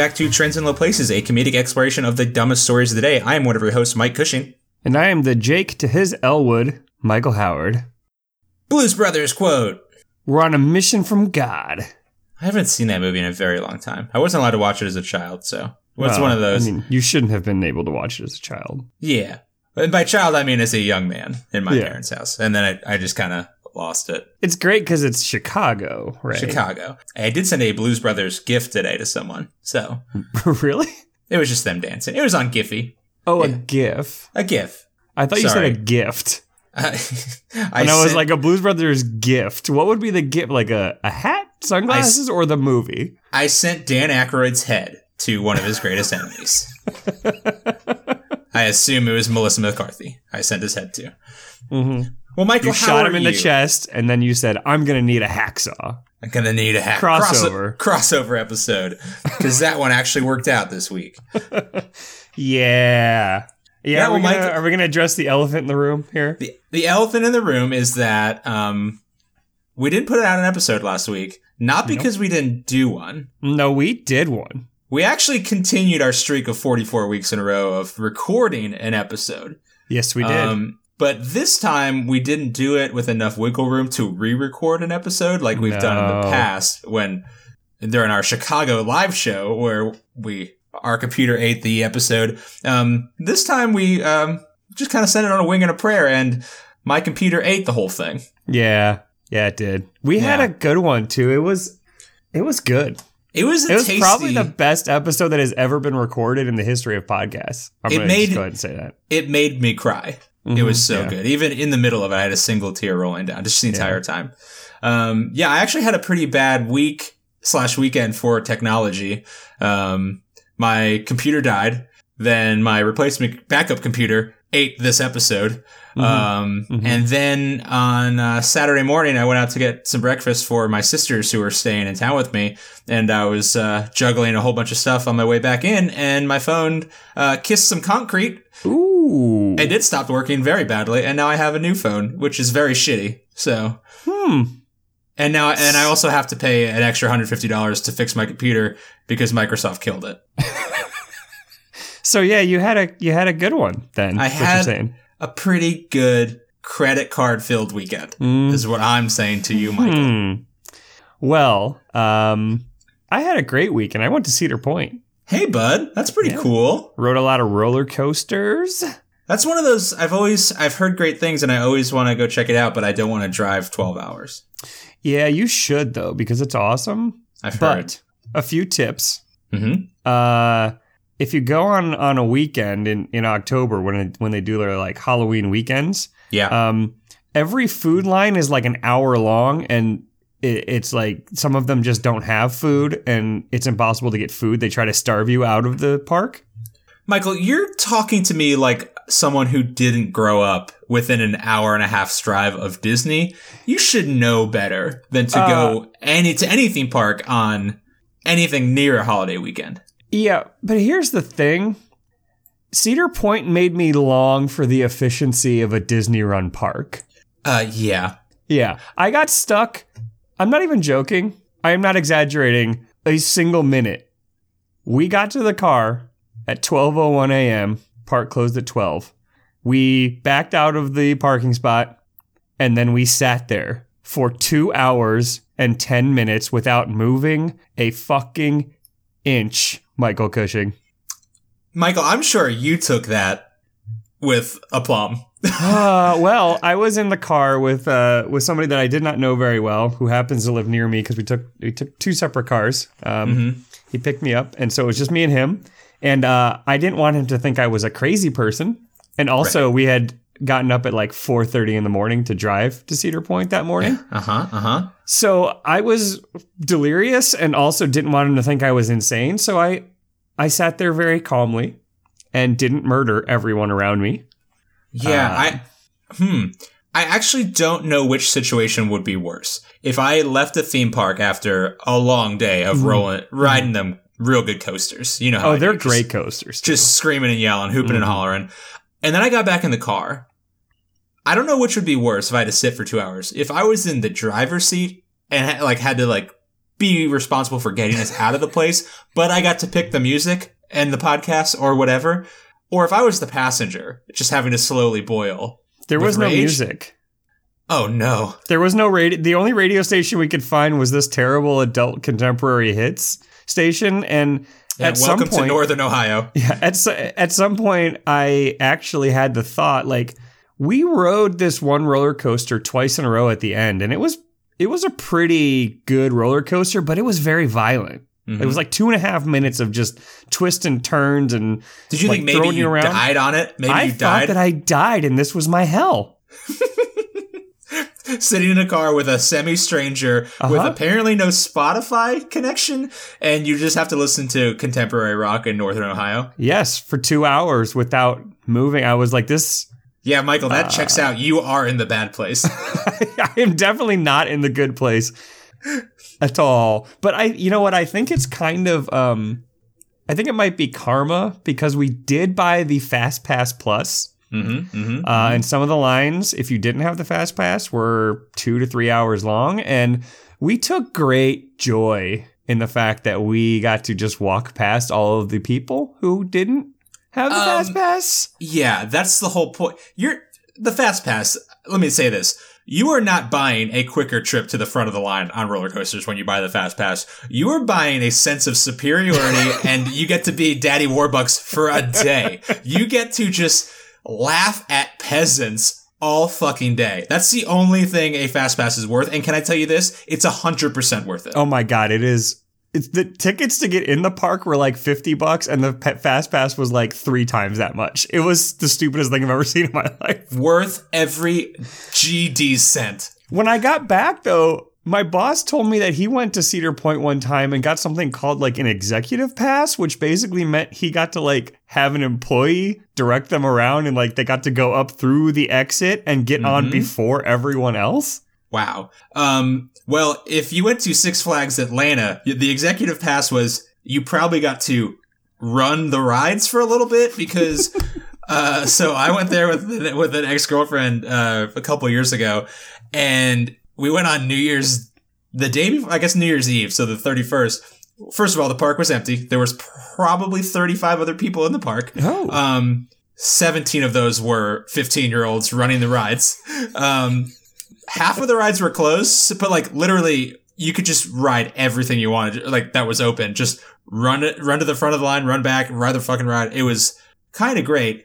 Back to Trends in Low Places, a comedic exploration of the dumbest stories of the day. I am one of your hosts, Mike Cushing. And I am the Jake to his Elwood, Michael Howard. Blues Brothers quote. We're on a mission from God. I haven't seen that movie in a very long time. I wasn't allowed to watch it as a child, so well, it's one of those. I mean, you shouldn't have been able to watch it as a child. Yeah. And by child, I mean as a young man in my Yeah. parents' house. And then I, I just kind of lost it. It's great because it's Chicago, right? Chicago. I did send a Blues Brothers gift today to someone. So really? it was just them dancing. It was on Giphy. Oh, a GIF. A GIF. I thought you said a gift. I, And I, was like, a Blues Brothers gift. What would be the gift? Like a, a hat, sunglasses, or the movie? I sent Dan Aykroyd's head to one of his greatest enemies. I assume it was Melissa McCarthy. I sent his head to. hmm Well, Michael, You how shot are him in the chest, and then you said, I'm going to need a hacksaw. I'm gonna need a hack Crossover. crossover, crossover episode because that one actually worked out this week. Yeah. Yeah, Yeah, are, we well, gonna, Mike- are we gonna address the elephant in the room here? The the elephant in the room is that um, we didn't put out an episode last week, not because we didn't do one. No, we did one. We actually continued our streak of 44 weeks in a row of recording an episode. Yes, we did. Um, but this time we didn't do it with enough wiggle room to re-record an episode like we've done in the past when during our Chicago live show where we our computer ate the episode. Um, this time we um, just kind of sent it on a wing and a prayer, and my computer ate the whole thing. yeah, yeah, it did. We had a good one too. It was, it was good. It was It was tasty. probably the best episode that has ever been recorded in the history of podcasts. I'm It gonna made- just go ahead and say that. it made me cry. It was so yeah. good. Even in the middle of it, I had a single tear rolling down just the entire time. Um, yeah, I actually had a pretty bad week slash weekend for technology. Um, my computer died. Then my replacement backup computer ate this episode. Mm-hmm. Um, and then on uh, Saturday morning, I went out to get some breakfast for my sisters who were staying in town with me. And I was uh, juggling a whole bunch of stuff on my way back in, and my phone uh, kissed some concrete Ooh. It did stop working very badly, and now I have a new phone, which is very shitty. So, Hmm. and now, and I also have to pay an extra hundred fifty dollars to fix my computer because Microsoft killed it. So yeah, you had a you had a good one then. I had-. A pretty good credit card filled weekend Mm. is what I'm saying to you, Michael. Hmm. Well, um, I had a great week, and I went to Cedar Point. Hey, bud, that's pretty Yeah. cool. Rode a lot of roller coasters. That's one of those I've always I've heard great things, and I always want to go check it out, but I don't want to drive twelve hours. Yeah, you should though because it's awesome. I've heard. A few tips. hmm Uh, if you go on on a weekend in in October when it, when they do their like Halloween weekends, Yeah. um, every food line is like an hour long and. It, it's like some of them just don't have food and it's impossible to get food. They try to starve you out of the park. Michael, you're talking to me like someone who didn't grow up within an hour and a half drive of Disney. You should know better than to go any to any theme park on anything near a holiday weekend. Yeah, but here's the thing. Cedar Point made me long for the efficiency of a Disney run park. Uh, yeah. Yeah, I got stuck. I'm not even joking. I am not exaggerating a single minute. We got to the car at 12:01 a.m. Park closed at 12. We backed out of the parking spot and then we sat there for 2 hours and 10 minutes without moving a fucking inch, Michael Cushing. Michael, I'm sure you took that with aplomb. uh, well, I was in the car with uh, with somebody that I did not know very well, who happens to live near me because we took we took two separate cars. Um, He picked me up, and so it was just me and him. And uh, I didn't want him to think I was a crazy person. And also, we had gotten up at like four thirty in the morning to drive to Cedar Point that morning. Uh huh. Uh huh. So I was delirious, and also didn't want him to think I was insane. So I I sat there very calmly and didn't murder everyone around me. Yeah. Uh, I. Hmm. I actually don't know which situation would be worse. If I left the theme park after a long day of rolling, riding them real good coasters, you know how Mm-hmm. Oh, I they're do, just- great coasters. too. just screaming and yelling, hooping and Mhm. hollering. And then I got back in the car. I don't know which would be worse if I had to sit for two hours. If I was in the driver's seat and had, like had to like be responsible for getting us out of the place, but I got to pick the music and the podcast or whatever. Or if I was the passenger, just having to slowly boil. There was no rage? music. Oh no. There was no radio. The only radio station we could find was this terrible adult contemporary hits station, and And at some point, to Northern Ohio. Yeah, at at some point, I actually had the thought like we rode this one roller coaster twice in a row at the end, and it was it was a pretty good roller coaster, but it was very violent. Mhm. It was like two and a half minutes of just twists and turns, and Did you like, think maybe you around? died on it? Maybe I you thought died that I died, and this was my hell. sitting in a car with a semi stranger with Uh-huh. apparently no Spotify connection, and you just have to listen to contemporary rock in Northern Ohio. Yes, for two hours without moving, I was like, this. Yeah, Michael, that Uh. checks out. You are in the bad place. I am definitely not in the good place at all. But I, you know what? I think it's kind of, um, I think it might be karma because we did buy the Fast Pass Plus. mm-hmm, mm-hmm. Uh, and some of the lines, if you didn't have the Fast Pass, were two to three hours long. And we took great joy in the fact that we got to just walk past all of the people who didn't have the Um, Fast Pass. Yeah, that's the whole point. You're the fast pass. Let me say this. You are not buying a quicker trip to the front of the line on roller coasters when you buy the fast pass. You are buying a sense of superiority and you get to be Daddy Warbucks for a day. You get to just laugh at peasants all fucking day. That's the only thing a fast pass is worth. And can I tell you this? It's a hundred percent worth it. Oh my god, it is. It's the tickets to get in the park were like fifty bucks, and the fast pass was like three times that much. It was the stupidest thing I've ever seen in my life. Worth every GD cent. When I got back though, my boss told me that he went to Cedar Point one time and got something called like an executive pass, which basically meant he got to like have an employee direct them around and like they got to go up through the exit and get on Mhm. before everyone else. Wow. Um, well, if you went to Six Flags Atlanta, the executive pass was you probably got to run the rides for a little bit because. Uh, so I went there with with an ex girlfriend uh, a couple years ago, and we went on New Year's the day before. I guess New Year's Eve, so the thirty first. First of all, the park was empty. There was probably thirty five other people in the park. Oh, Um, 17 of those were 15 year olds running the rides. Um, half of the rides were closed, but like literally you could just ride everything you wanted. Like that was open. Just run it, run to the front of the line, run back, ride the fucking ride. It was kind of great,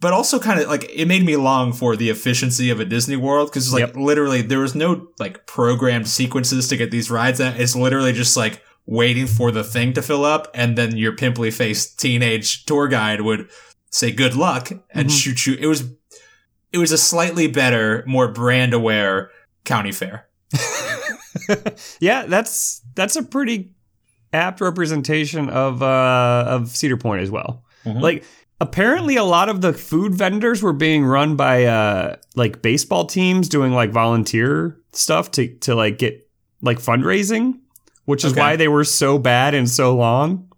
but also kind of like it made me long for the efficiency of a Disney World because like Yep. literally there was no like programmed sequences to get these rides out. It's literally just like waiting for the thing to fill up and then your pimply faced teenage tour guide would say good luck and Mhm. shoot you. It was it was a slightly better, more brand aware county fair. yeah, that's that's a pretty apt representation of uh of Cedar Point as well. Mhm. Like apparently a lot of the food vendors were being run by uh like baseball teams doing like volunteer stuff to to like get like fundraising, which is Okay. why they were so bad and so long.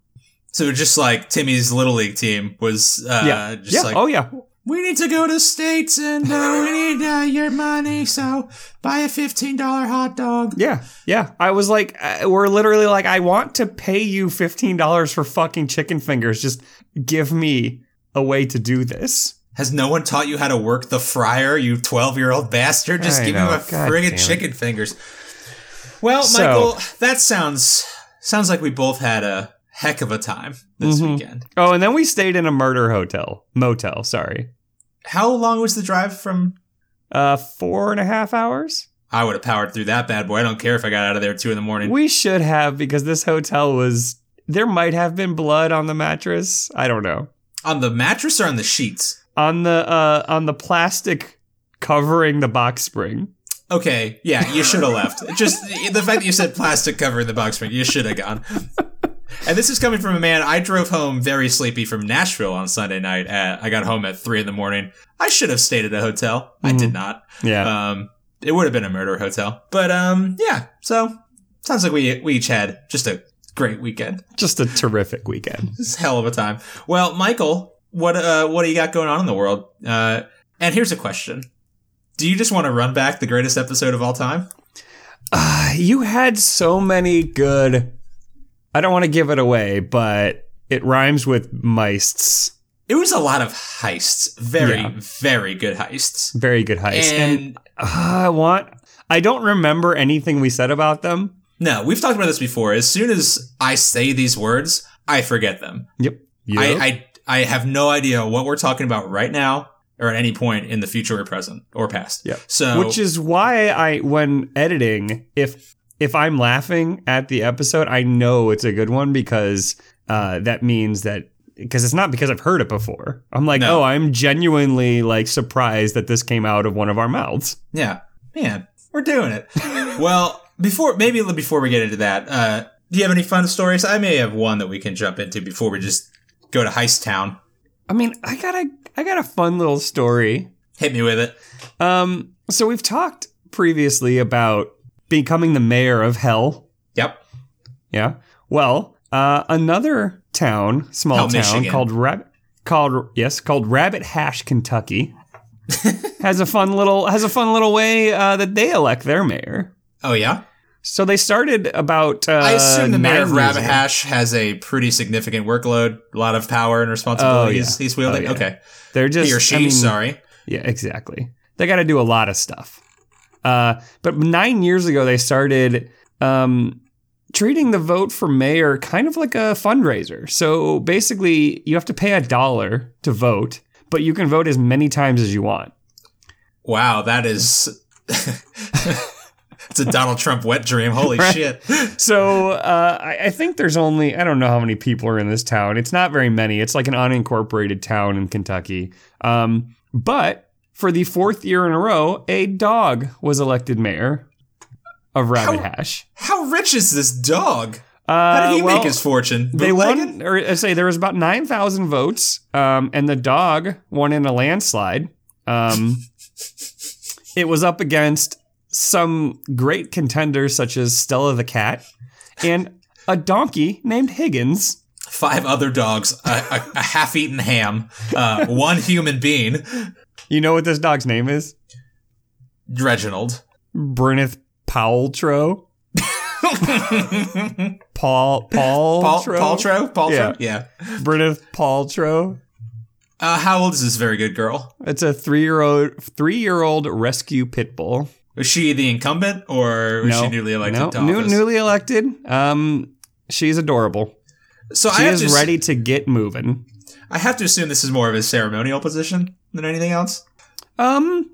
So just like Timmy's little league team was uh yeah. just yeah. like oh yeah. We need to go to states and uh, we need uh, your money, so buy a fifteen dollar hot dog. Yeah. Yeah. I was like uh, we're literally like I want to pay you $15 for fucking chicken fingers. Just give me a way to do this. Has no one taught you how to work the fryer, you twelve year old bastard? Just I give know. me a God damn friggin' chicken fingers. Well, So- Michael, that sounds sounds like we both had a heck of a time this Mhm. weekend. Oh, and then we stayed in a murder hotel, motel. Sorry, How long was the drive from? uh, four and a half hours. I would have powered through that bad boy. I don't care if I got out of there at two in the morning. We should have because this hotel was. There might have been blood on the mattress. I don't know. on the mattress or on the sheets? On the uh, on the plastic covering the box spring. Okay, yeah, you should have left. Just the fact that you said plastic covering the box spring, you should have gone. And this is coming from a man. I drove home very sleepy from Nashville on Sunday night. At, I got home at three in the morning. I should have stayed at a hotel. I did not. Yeah. Um, it would have been a murder hotel. But um, yeah. So sounds like we we each had just a great weekend. Just a terrific weekend. This a hell of a time. Well, Michael, what uh, what do you got going on in the world? Uh, and here's a question: Do you just want to run back the greatest episode of all time? Uh, you had so many good. I don't want to give it away, but it rhymes with meists. It was a lot of heists. Very, Yeah. very good heists. Very good heists. And, And uh, I want. I don't remember anything we said about them. no, we've talked about this before. As soon as I say these words, I forget them. Yep. I, I I have no idea what we're talking about right now or at any point in the future or present or past. Yeah. So Which is why I, when editing, if if I'm laughing at the episode, I know it's a good one because uh, that means that because it's not because I've heard it before. I'm like, No. oh, I'm genuinely like surprised that this came out of one of our mouths. yeah, man, we're doing it. well, before maybe before we get into that, uh, do you have any fun stories? I may have one that we can jump into before we just go to Heist Town. I mean, I got a I got a fun little story. Hit me with it. Um, so we've talked previously about becoming the mayor of hell. Yep. Yeah. Well, uh, another town, small Hell, town Michigan. called Rabbit, called yes, called Rabbit Hash, Kentucky, has a fun little has a fun little way uh, that they elect their mayor. Oh yeah. So they started about. Uh, I assume the mayor of Rabbit. Hash has a pretty significant workload, a lot of power and responsibility Oh, he's, yeah. he's wielding. Oh, yeah. Okay. They're just He or she, I mean, sorry. Yeah, exactly. They got to do a lot of stuff. Uh, but nine years ago, they started um, treating the vote for mayor kind of like a fundraiser. So basically, you have to pay a dollar to vote, but you can vote as many times as you want. Wow, that is. it's a Donald Trump wet dream. Holy Right. shit. So uh, I, I think there's only I don't know how many people are in this town. It's not very many. It's like an unincorporated town in Kentucky. Um, but for the fourth year in a row, a dog was elected mayor of Rabbit How- Hash. How rich is this dog? Uh, How did he well, make his fortune? They won, or I say there was about nine thousand votes, um, and the dog won in a landslide. Um, it was up against some great contenders such as Stella the cat and a donkey named Higgins. Five other dogs, a, a, a half-eaten ham, uh, one human being, You know what this dog's name is? Reginald. Bryneth Paltrow. Paul Paul Paul, Paltrow? Paltrow? Yeah. Bryneth Paltrow. Uh, how old is this very good girl? It's a three year old three year old rescue pit bull. Was she the incumbent or was she newly elected no, to new- newly elected. Um, she's adorable. so She is to, ready to get moving. I have to assume this is more of a ceremonial position than anything else. Um,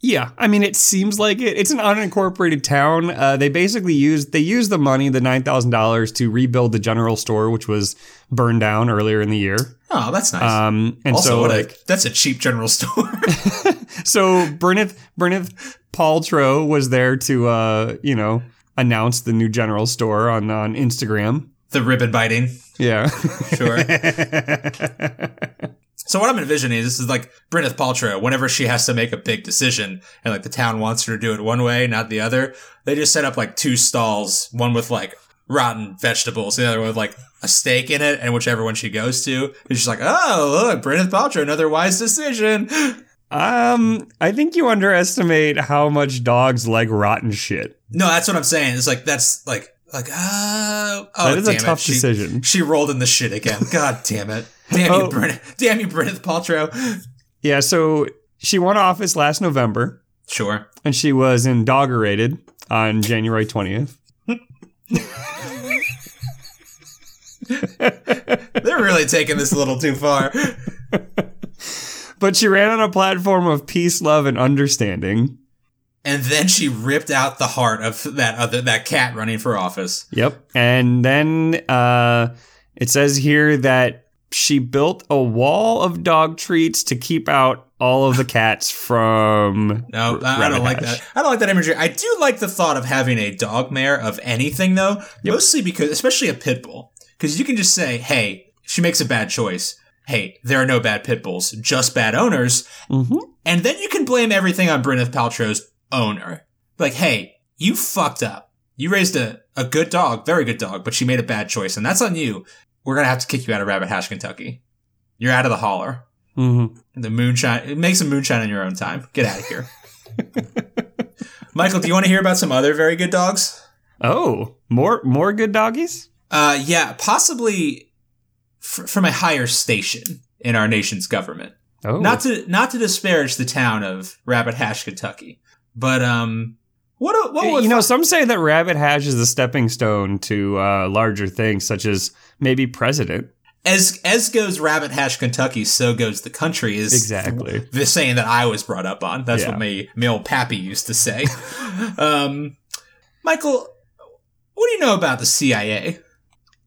yeah, I mean, it seems like it. It's an unincorporated town. Uh, they basically used they used the money, the nine thousand dollars, to rebuild the general store, which was burned down earlier in the year. Oh, that's nice. Um, and also, so like a, that's a cheap general store. so Berneth Berneth Paltrow was there to uh, you know announce the new general store on on Instagram. the ribbon biting. Yeah, Sure. So what I'm envisioning is this is like Bryneth Paltrow. Whenever she has to make a big decision, and like the town wants her to do it one way, not the other, they just set up like two stalls, one with like rotten vegetables, the other one with like a steak in it, and whichever one she goes to, it's just like, oh look, Bryneth Paltrow, another wise decision. Um, I think you underestimate how much dogs like rotten shit. No, that's what I'm saying. It's like that's like like uh, oh, That is a damn it. tough She- decision. She rolled in the shit again. God damn it. Damn you, Oh. Bryneth. Damn you, Bryneth Paltrow. Yeah, so she won office last November, Sure. and she was inaugurated on January twentieth. They're really taking this a little too far. But she ran on a platform of peace, love, and understanding. And then she ripped out the heart of that other that cat running for office. Yep. And then uh, it says here that she built a wall of dog treats to keep out all of the cats from. No, R- I, I don't like that. I don't like that imagery. I do like the thought of having a dog mayor of anything, though. Mostly because, especially a pit bull, because you can just say, "Hey, she makes a bad choice. Hey, there are no bad pit bulls, just bad owners." Mhm. And then you can blame everything on Bryneth Paltrow's owner. Like, hey, you fucked up. You raised a, a good dog, very good dog, but she made a bad choice, and that's on you. We're gonna have to kick you out of Rabbit Hash, Kentucky. You're out of the holler. Mhm. The moonshine, make some moonshine in your own time. Get out of here. Michael, do you want to hear about some other very good dogs? Oh, more more good doggies? Uh, yeah, possibly f- from a higher station in our nation's government. Oh, Not to not to disparage the town of Rabbit Hash, Kentucky, but um, what a, what would you know, some say that Rabbit Hash is a stepping stone to uh, larger things, such as maybe president. as as goes Rabbit Hash, Kentucky, so goes the country. Is Exactly. the saying that I was brought up on. That's Yeah. what my my old pappy used to say. um, Michael, what do you know about the CIA?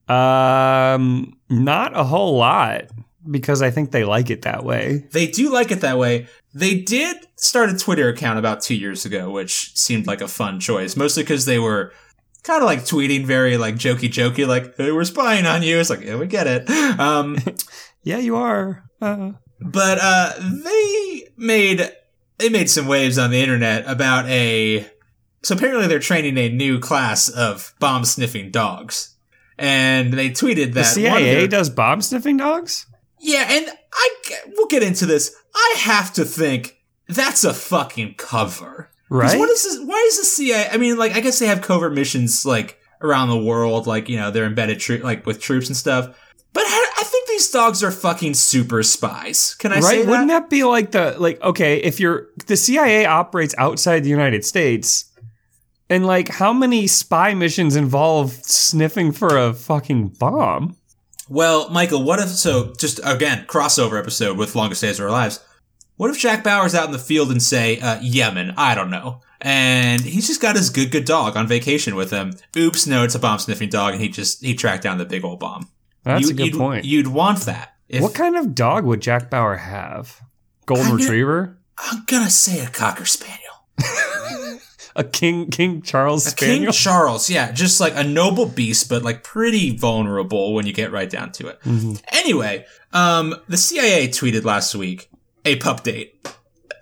Um, not a whole lot because I think they like it that way. They do like it that way. They did start a Twitter account about two years ago, which seemed like a fun choice, mostly because they were kind of like tweeting very like jokey jokey, like, hey, we're spying on you. It's like, yeah, we get it. Um, Yeah, you are. Uh, but uh, they made they made some waves on the internet about a so apparently they're training a new class of bomb sniffing dogs and they tweeted that the one of CIA their- does bomb sniffing dogs. Yeah and I we'll get into this i have to think that's a fucking cover, Right? what is this why is the cia i mean like i guess they have covert missions like around the world like you know they're embedded tro- like with troops and stuff but I, I think these dogs are fucking super spies can i say right? that? Wouldn't that be like the like okay, if you're the CIA operates outside the United States and like how many spy missions involve sniffing for a fucking bomb? Well, Michael, what if so? Just again, crossover episode with Longest Days of Our Lives. What if Jack Bauer's out in the field and say uh, Yemen? I don't know, and he's just got his good good dog on vacation with him. Oops, no, it's a bomb sniffing dog, and he just he tracked down the big old bomb. That's You- a good you'd, point. You'd want that. If, what kind of dog would Jack Bauer have? Golden I'm gonna- retriever? I'm gonna say a cocker spaniel, A King King Charles a King Charles. Yeah, just like a noble beast, but like pretty vulnerable when you get right down to it. Mhm. Anyway, um, the CIA tweeted last week a pup date,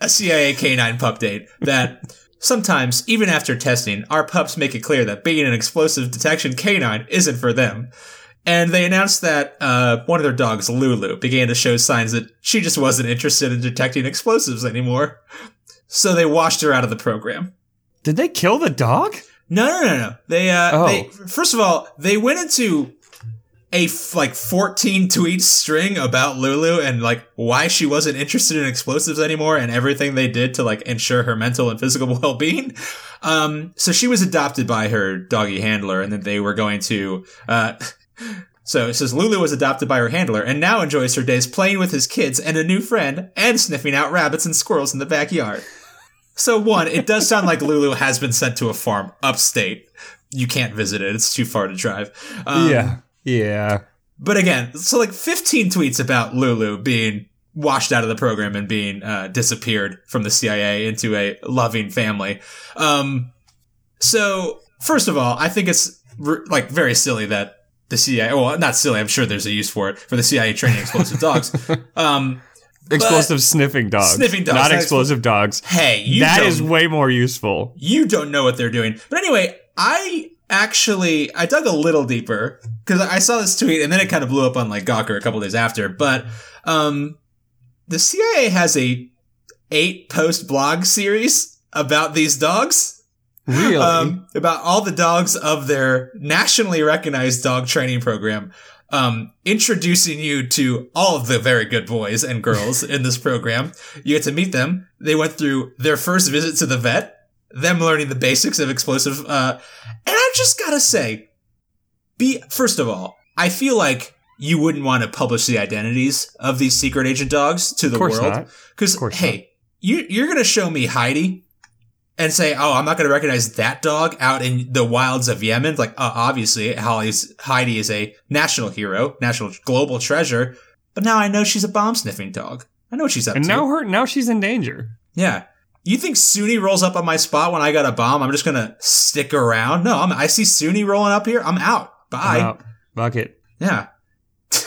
a CIA canine pup date that sometimes, even after testing, our pups make it clear that being an explosive detection canine isn't for them. And they announced that uh, one of their dogs, Lulu, began to show signs that she just wasn't interested in detecting explosives anymore. So they washed her out of the program. Did they kill the dog? No, no, no, no. They, uh, Oh. they, first of all, they went into a f- like 14 tweet string about Lulu and like why she wasn't interested in explosives anymore and everything they did to like ensure her mental and physical well-being. Um, so she was adopted by her doggy handler and then they were going to, uh, so it says Lulu was adopted by her handler and now enjoys her days playing with his kids and a new friend and sniffing out rabbits and squirrels in the backyard. So one, it does sound like Lulu has been sent to a farm upstate. You can't visit it; it's too far to drive. Um, yeah. Yeah. But again, so like 15 tweets about Lulu being washed out of the program and being uh, disappeared from the CIA into a loving family. Um, so first of all, I think it's r- like very silly that the CIA. Well, not silly. I'm sure there's a use for it for the CIA training explosive dogs. Um, Explosive sniffing dogs. Sniffing dogs, Not explosive dogs. hey, you That way more useful. you don't know what they're doing. But anyway, I actually I dug a little deeper because I saw this tweet and then it kind of blew up on like Gawker a couple days after. But um, the CIA has a eight post blog series about these dogs. Really? Um, about all the dogs of their nationally recognized dog training program. Um, introducing you to all of the very good boys and girls in this program. You get to meet them. They went through their first visit to the vet, them learning the basics of explosive, uh, and I just gotta say, be, first of all, I feel like you wouldn't want to publish the identities of these secret agent dogs to the of course world. not. Because hey, you you're gonna show me Heidi and say, "Oh, I'm not gonna recognize that dog out in the wilds of Yemen." Like, uh, obviously, Holly's Heidi is a national hero, national global treasure. But now I know she's a bomb sniffing dog. I know what she's up And to. now her now she's in danger. yeah. You think Suni rolls up on my spot when I got a bomb? I'm just gonna stick around? No, I'm, I see Suni rolling up here. I'm out. Bye. I'm out. Bucket. Yeah.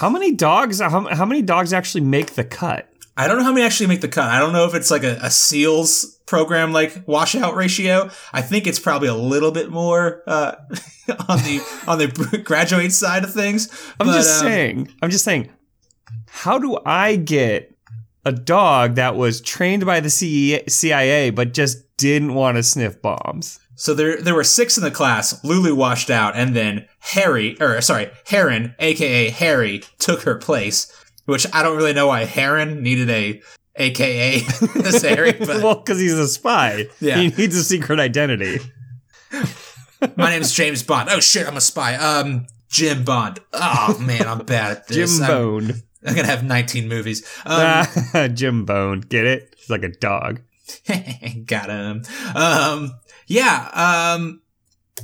How many dogs how, how many dogs actually make the cut? I don't know how many actually make the cut. I don't know if it's like a, a SEALs program like washout ratio. I think it's probably a little bit more uh, on the on the graduate side of things. I'm But, just um, saying. I'm just saying. How do I get a dog that was trained by the CIA, CIA but just didn't want to sniff bombs. So there there were six in the class. Lulu washed out, and then Harry, or sorry, Heron, aka Harry, took her place. Which I don't really know why Heron needed a aka Harry, but well, because he's a spy. Yeah. He needs a secret identity. my name's James Bond. Oh shit, I'm a spy. Um, Jim Bond. Oh man, I'm bad at Jim this. I'm, Bone. I'm gonna have 19 movies. Um, Jim Bone. Get it? He's like a dog. Got him. Um, yeah. Um,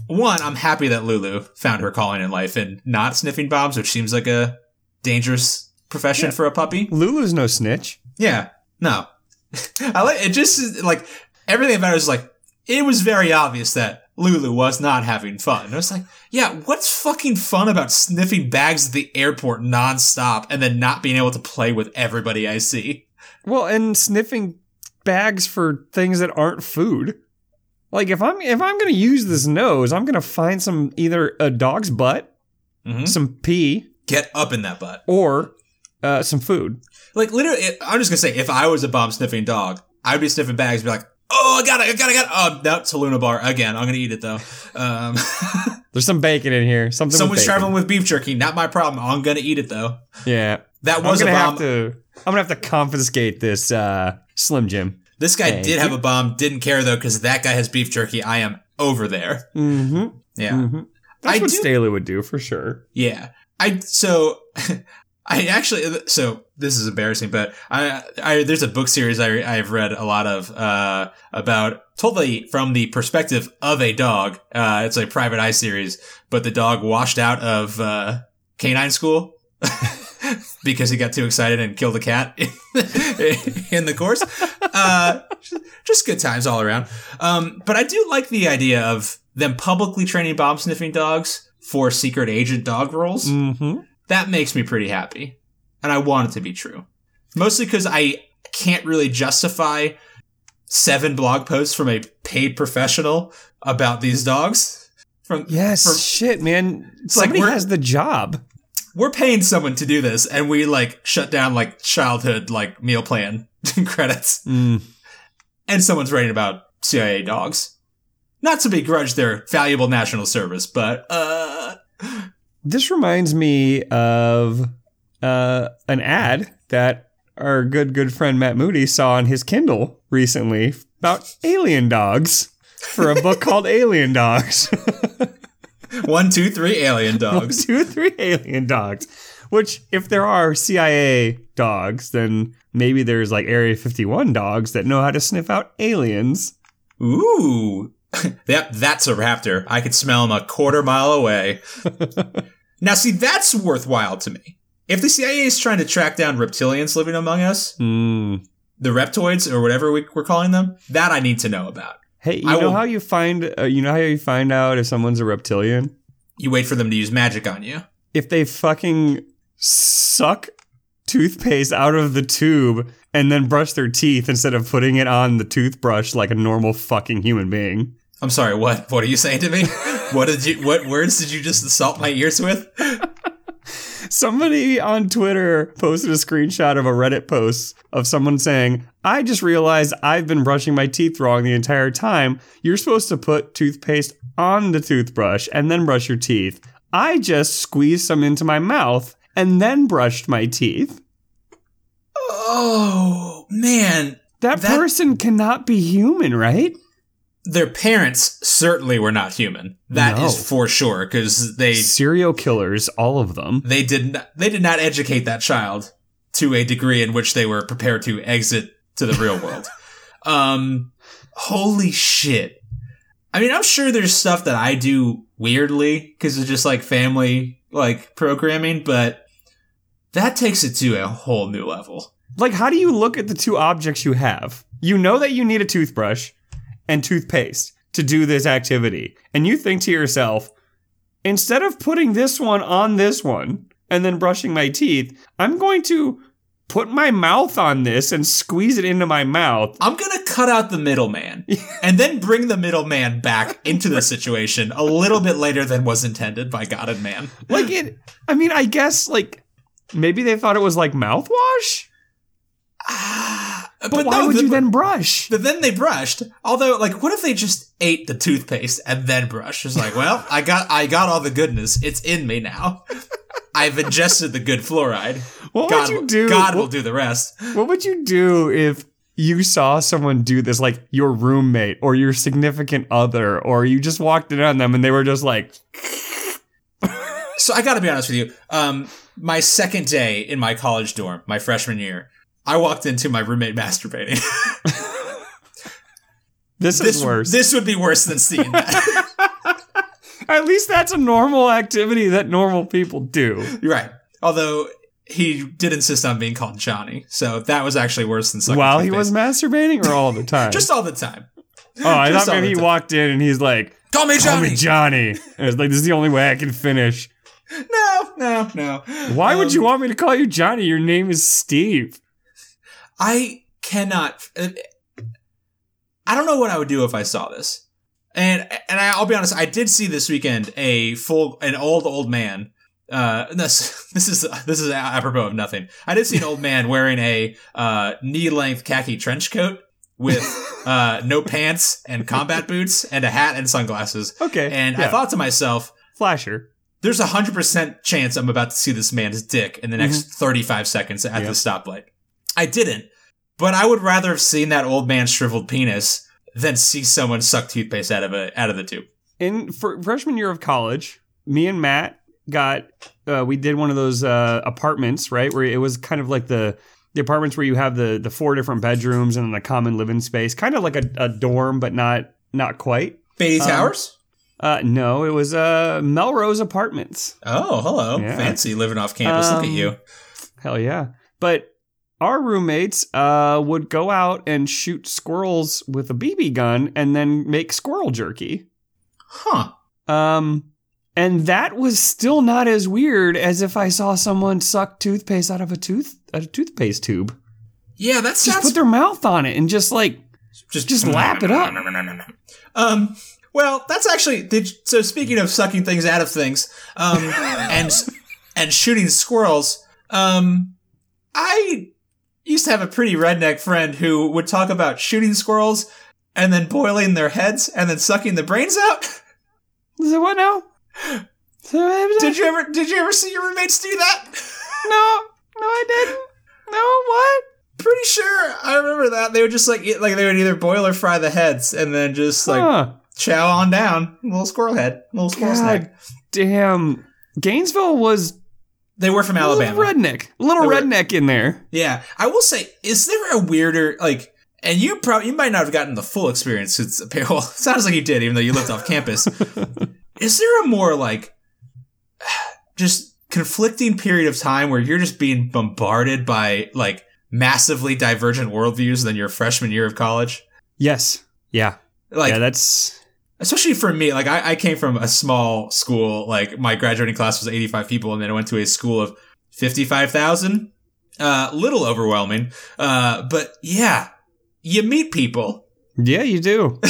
one, I'm happy that Lulu found her calling in life and not sniffing bombs, which seems like a dangerous profession Yeah. for a puppy. Lulu's no snitch. Yeah. No. I like it. Just like everything about it is like it was very obvious that Lulu was not having fun. And I was like, yeah, what's fucking fun about sniffing bags at the airport nonstop and then not being able to play with everybody I see? Well, and sniffing bags for things that aren't food. Like if I'm if I'm gonna use this nose, I'm gonna find some either a dog's butt, Mhm. some pee, Get up in that butt. or uh, some food. Like literally, I'm just gonna say, if I was a bomb sniffing dog, I'd be sniffing bags, and be like, "Oh, I got it, I got it, I got it." Oh, no, it's a Luna bar again. I'm gonna eat it though. Um, There's some bacon in here. Something. with someone's bacon. traveling with beef jerky, not my problem. I'm gonna eat it though. Yeah, That was a bomb. have to. I'm gonna have to confiscate this uh, Slim Jim. this guy Thank did have a bomb, didn't care though, because that guy has beef jerky. I am over there. Mm-hmm. Yeah, mm-hmm. That's I what do- Staley would do for sure. yeah. I so. I actually so this is embarrassing, but I, I there's a book series I I've read a lot of uh about totally from the perspective of a dog. Uh, it's a private eye series, but the dog washed out of uh, canine school because he got too excited and killed a cat in the course. Uh, just good times all around. Um, but I do like the idea of them publicly training bomb sniffing dogs for secret agent dog roles Mm-hmm. That makes me pretty happy. And I want it to be true. Mostly because I can't really justify seven blog posts from a paid professional about these dogs. From Yes, For- shit, man. like Somebody we're- has the job. we're paying someone to do this, and we like shut down like childhood like meal plan credits, Mm. and someone's writing about CIA dogs. Not to begrudge their valuable national service, but uh, This reminds me of uh, an ad that our good good friend Matt Moody saw on his Kindle recently about alien dogs for a book called Alien Dogs. one, two, three alien dogs. Two three alien dogs. Which, if there are CIA dogs, then maybe there's like Area 51 dogs that know how to sniff out aliens. Ooh. yep, that's a raptor. I could smell him a quarter mile away. Now, see, that's worthwhile to me. If the CIA is trying to track down reptilians living among us, Hmm. the reptoids or whatever we, we're calling them, that I need to know about. Hey, you I know will- how you find uh, you know how you find out if someone's a reptilian? You wait for them to use magic on you. If they fucking suck toothpaste out of the tube and then brush their teeth instead of putting it on the toothbrush like a normal fucking human being. I'm sorry, what? What are you saying to me? what did you? What words did you just assault my ears with? Somebody on Twitter posted a screenshot of a Reddit post of someone saying, I just realized I've been brushing my teeth wrong the entire time. You're supposed to put toothpaste on the toothbrush and then brush your teeth. I just squeezed some into my mouth and then brushed my teeth. Oh man, That, That- person cannot be human, right? Their parents certainly were not human. That is No. for sure because they Serial killers, all of them. they did not, they did not educate that child to a degree in which they were prepared to exit to the real world. Um, holy shit. I mean, I'm sure there's stuff that I do weirdly because it's just like family like programming, but that takes it to a whole new level. Like, how do you look at the two objects you have? You know that you need a toothbrush and toothpaste to do this activity. And you think to yourself, instead of putting this one on this one and then brushing my teeth, I'm going to put my mouth on this and squeeze it into my mouth. I'm gonna cut out the middleman and then bring the middleman back into the situation a little bit later than was intended by God and man. Like, it, I mean, I guess, like, maybe they thought it was like mouthwash? Ah, But, why no, would the- you then brush? But then they brushed. Although, like, what if they just ate the toothpaste and then brushed? It's like, well, I got, I got all the goodness. It's in me now. I've ingested the good fluoride. What God, would you do? God will do the rest. what would you do if you saw someone do this, like your roommate or your significant other, or you just walked in on them and they were just like, So I got to be honest with you. Um, my second day in my college dorm, my freshman year, I walked into my roommate masturbating. "This is worse." this would be worse than seeing that. At least that's a normal activity that normal people do. You're right. Although he did insist on being called Johnny, so that was actually worse than sucking While he was masturbating, or all the time? just all the time. oh, I just thought maybe he walked in and he's like, Call me Johnny." "Call me Johnny." And it's like, "This is the only way I can finish." no, no, no. Why would Um, you want me to call you Johnny? Your name is Steve. I cannot. I don't know what I would do if I saw this. And and I'll be honest, I did see this weekend a full an old old man. Uh, this this is this is apropos of nothing. I did see an old man wearing a uh, knee length khaki trench coat with uh, no pants and combat boots and a hat and sunglasses. Okay. And I thought to myself, Flasher. there's a hundred percent chance I'm about to see this man's dick in the next 35 seconds at Mm-hmm. Yep. the stoplight. I didn't, but I would rather have seen that old man's shriveled penis than see someone suck toothpaste out of a out of the tube. in for freshman year of college, me and Matt got uh, we did one of those uh, apartments, right? Where it was kind of like the the apartments where you have the the four different bedrooms and then the common living space, kind of like a, a dorm, but not not quite. Beaty Um, Towers. Uh, no, it was uh, Melrose Apartments. Oh, hello, yeah. fancy living off campus. Look at Um, you. Hell yeah! But our roommates uh, would go out and shoot squirrels with a BB gun and then make squirrel jerky. Huh? Um, and that was still not as weird as if I saw someone suck toothpaste out of a tooth a toothpaste tube. Yeah, that Just sounds put their mouth on it and just like just just lap it up. Um. Well, that's actually did, so. Speaking of sucking things out of things, um, and and shooting squirrels, um, I used to have a pretty redneck friend who would talk about shooting squirrels and then boiling their heads and then sucking the brains out. so what now? Did you ever did you ever see your roommates do that? no, no, I didn't. No, what? Pretty sure I remember that they would just like eat, like they would either boil or fry the heads and then just like Huh. chow on down, little squirrel head, little squirrel snack. God damn. Gainesville was They were from Alabama. little redneck, little were- redneck in there. Yeah, I will say, is there a weirder like? And you probably you might not have gotten the full experience. Well, it sounds like you did, even though you lived off campus. Is there a more like just conflicting period of time where you're just being bombarded by like massively divergent worldviews than your freshman year of college? Yes. Yeah. Like, yeah, that's especially for me, like I, I came from a small school. Like my graduating class was 85 people, and then I went to a school of 55,000. Uh, little overwhelming. Uh, but yeah, you meet people. Yeah, you do.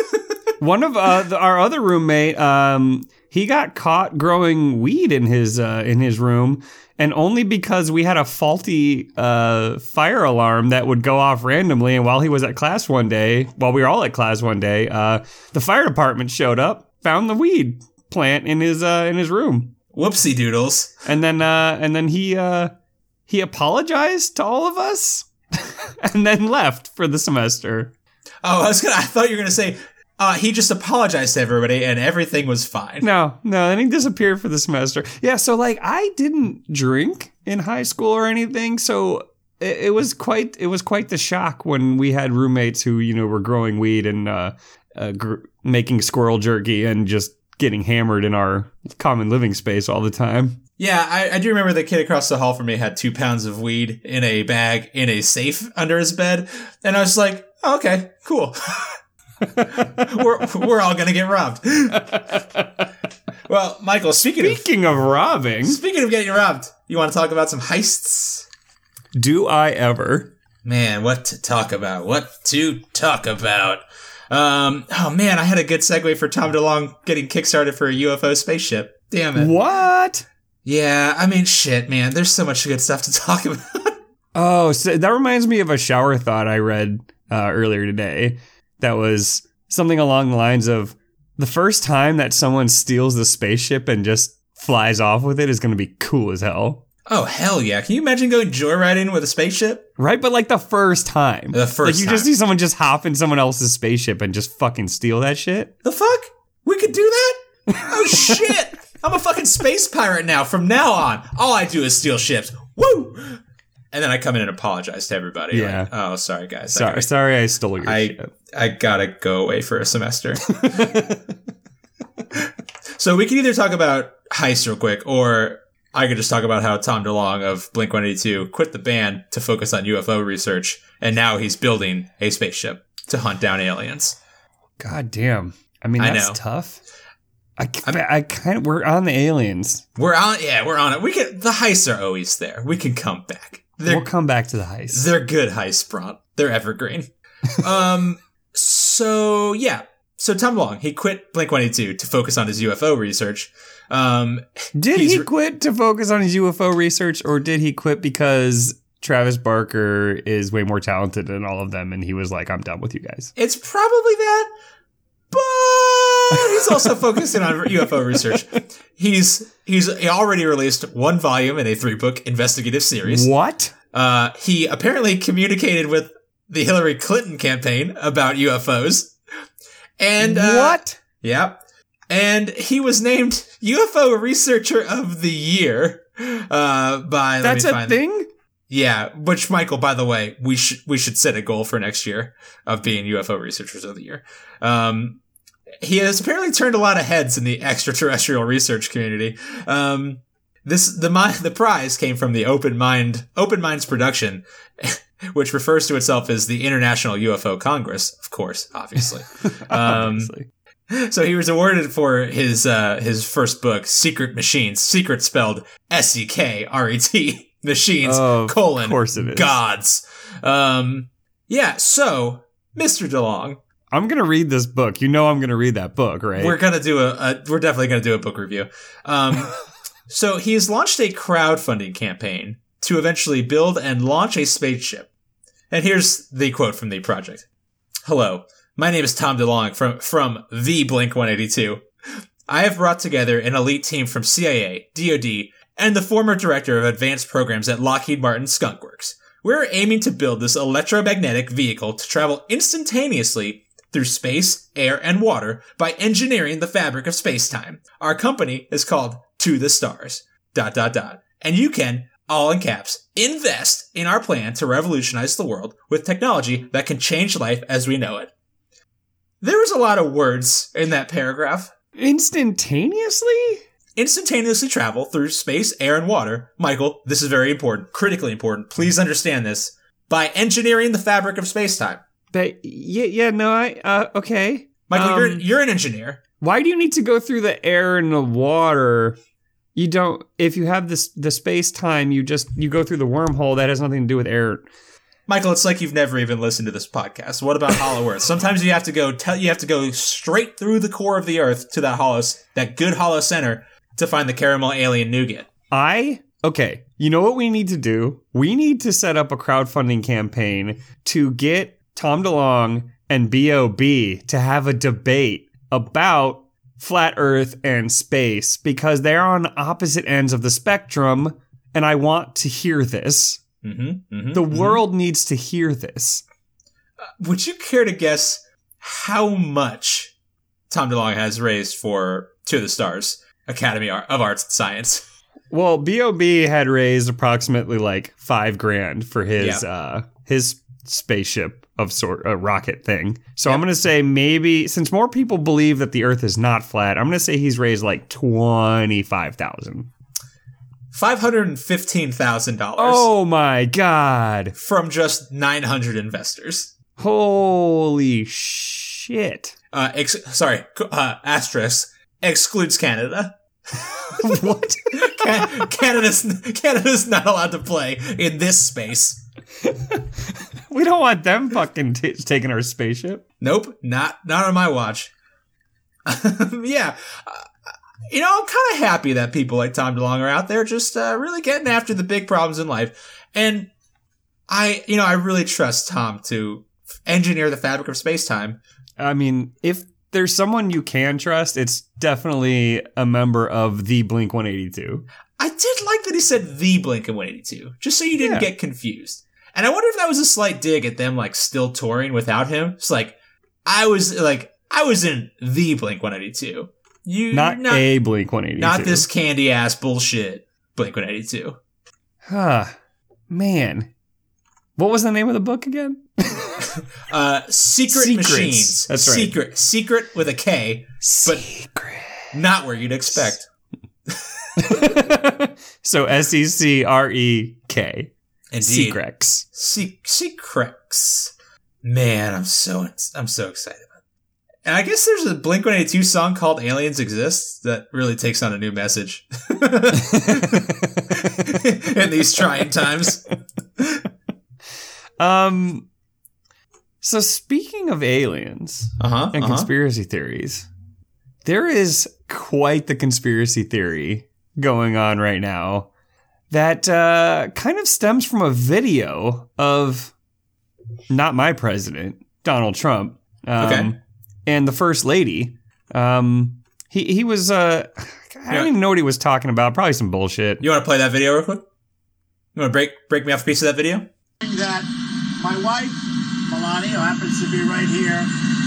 One of uh, the, our other roommate, um, he got caught growing weed in his uh, in his room, and only because we had a faulty uh, fire alarm that would go off randomly. And while he was at class one day, while we were all at class one day, uh, the fire department showed up, found the weed plant in his uh, in his room, Whoopsie doodles. and then uh, and then he uh, he apologized to all of us, and then left for the semester. Oh, I was gonna. I thought you were gonna say. Uh, he just apologized to everybody, and everything was fine. No, no, and he disappeared for the semester. Yeah, so like I didn't drink in high school or anything, so it, it was quite it was quite the shock when we had roommates who you know were growing weed and uh, uh, gr- making squirrel jerky and just getting hammered in our common living space all the time. Yeah, I, I do remember the kid across the hall from me had two pounds of weed in a bag in a safe under his bed, and I was like, oh, "Okay, cool." we're we're all gonna get robbed. well, Michael, speaking of of robbing, speaking of getting robbed, you want to talk about some heists? do I ever? Man, what to talk about? What to talk about? Um, oh man, I had a good segue for Tom DeLonge getting kickstarted for a UFO spaceship. Damn it. What? Yeah, I mean, shit, man. There's so much good stuff to talk about. Oh, so that reminds me of a shower thought I read uh, earlier today. That was something along the lines of the first time that someone steals the spaceship and just flies off with it is going to be cool as hell. Oh hell yeah! Can you imagine going joyriding with a spaceship? Right, but like the first time, The first like you time. just see someone just hop in someone else's spaceship and just fucking steal that shit. The fuck? We could do that? Oh shit! I'm a fucking space pirate now. From now on, all I do is steal ships. Woo! And then I come in and apologize to everybody. Yeah. Like, oh, sorry guys. Sorry, I, sorry, I stole your I shit. I gotta go away for a semester. so we can either talk about heist real quick, or I could just talk about how Tom DeLonge of Blink 182 quit the band to focus on UFO research, and now he's building a spaceship to hunt down aliens. God damn. I mean, I that's know. tough. I, I kind of, we're on the aliens. We're on, yeah, we're on it. We can. The heists are always there. We can come back. They're we'll come back to the heists. they're good heists, Bront. They're evergreen. um. So yeah. So Tom Long he quit Blink 182 to focus on his UFO research. Um. Did he quit to focus on his UFO research, or did he quit because Travis Barker is way more talented than all of them, and he was like, "I'm done with you guys." It's probably that, but he's also focusing on UFO research. He's he's he already released one volume in a three book investigative series. What? Uh, he apparently communicated with the Hillary Clinton campaign about UFOs, and uh, what? Yep. And he was named UFO Researcher of the Year uh, by. let That's me a thing. Yeah, which Michael, by the way, we should we should set a goal for next year of being UFO researchers of the year. Um, he has apparently turned a lot of heads in the extraterrestrial research community. Um, this the the prize came from the Open Mind Open Minds production, which refers to itself as the International UFO Congress, of course, obviously. Um, Obviously. so he was awarded for his uh, his first book, Secret Machines. Secret spelled S E K R E T machines Oh, of colon course it is. gods. Um, yeah. So, Mister DeLonge, I'm gonna read this book. You know, I'm gonna read that book, right? we're gonna do a, a we're definitely gonna do a book review. Um, so he has launched a crowdfunding campaign to eventually build and launch a spaceship. And here's the quote from the project. Hello, my name is Tom DeLonge from, from the Blink 182. I have brought together an elite team from CIA, DoD, and the former director of advanced programs at Lockheed Martin Skunk Works. We're aiming to build this electromagnetic vehicle to travel instantaneously through space, air, and water by engineering the fabric of space-time. Our company is called To the Stars. Dot dot dot. And you can, all in caps, invest in our plan to revolutionize the world with technology that can change life as we know it. There was a lot of words in that paragraph. Instantaneously? Instantaneously travel through space, air, and water. Michael, this is very important, critically important. Please understand this. By engineering the fabric of space-time. But yeah, yeah, no, I uh, okay. Michael, Um, you're, you're an engineer. Why do you need to go through the air and the water? You don't. If you have this the space time, you just you go through the wormhole. That has nothing to do with air. Michael, it's like you've never even listened to this podcast. What about Hollow Earth? Sometimes you have to go tell you have to go straight through the core of the Earth to that hollow, that good hollow center to find the caramel alien nougat. I okay. You know what we need to do? We need to set up a crowdfunding campaign to get Tom DeLonge and Bob to have a debate about flat Earth and space because they're on opposite ends of the spectrum, and I want to hear this. Mm-hmm, mm-hmm, The mhm. world needs to hear this. Would you care to guess how much Tom DeLonge has raised for To the Stars Academy of Arts and Science? Well, Bob had raised approximately like five grand for his uh his spaceship of sort a rocket thing. So I'm gonna say maybe since more people believe that the Earth is not flat, I'm gonna say he's raised like twenty five thousand. Five hundred and fifteen thousand dollars Oh my god! from just nine hundred investors. Holy shit! Uh, ex- sorry, uh, asterisk excludes Canada. what? Can- Canada's Canada's not allowed to play in this space. we don't want them fucking t- taking our spaceship. Nope, not not on my watch. yeah, uh, you know I'm kind of happy that people like Tom DeLonge are out there just uh, really getting after the big problems in life. And I, you know, I really trust Tom to engineer the fabric of space time. I mean, if there's someone you can trust, it's definitely a member of the Blink 182. I did like that he said the Blink 182, just so you didn't Yeah. get confused. And I wonder if that was a slight dig at them, like still touring without him. It's like I was like I was in the Blink 182. You Not, not, a Blink 182. not this candy ass bullshit Blink 182. Huh. Man. What was the name of the book again? Uh, Secret Secrets. Machines. That's right. Secret, secret with a K, but Secret. not where you'd expect. so S E C R E K. Indeed. Secrex. Se- Secrets. Man, I'm so I'm so excited And I guess there's a Blink 182 song called "Aliens Exist" that really takes on a new message in these trying times. Um. So speaking of aliens Uh huh. and conspiracy theories, there is quite the conspiracy theory going on right now that uh, kind of stems from a video of not my president, Donald Trump, um, Okay. and the first lady. Um, he he was uh, I don't Yeah. even know what he was talking about. Probably some bullshit. You want to play that video real quick? You want to break break me off a piece of that video? that my wife, Melania, who happens to be right here,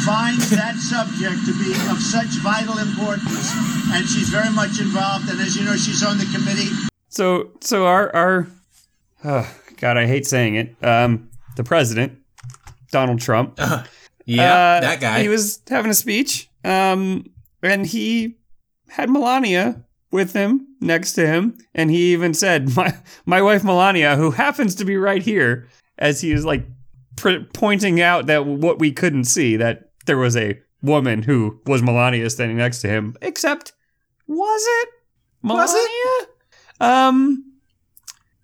finds that subject to be of such vital importance, and she's very much involved. And as you know, she's on the committee. So so our our oh, God, I hate saying it. Um, the president, Donald Trump. Uh, Yeah, Uh, that guy. He was having a speech, um, and he had Melania with him next to him, and he even said, "My my wife Melania, who happens to be right here," as he was like pr- pointing out that what we couldn't see that there was a woman who was Melania standing next to him. Except, was it Melania? Was it? Um.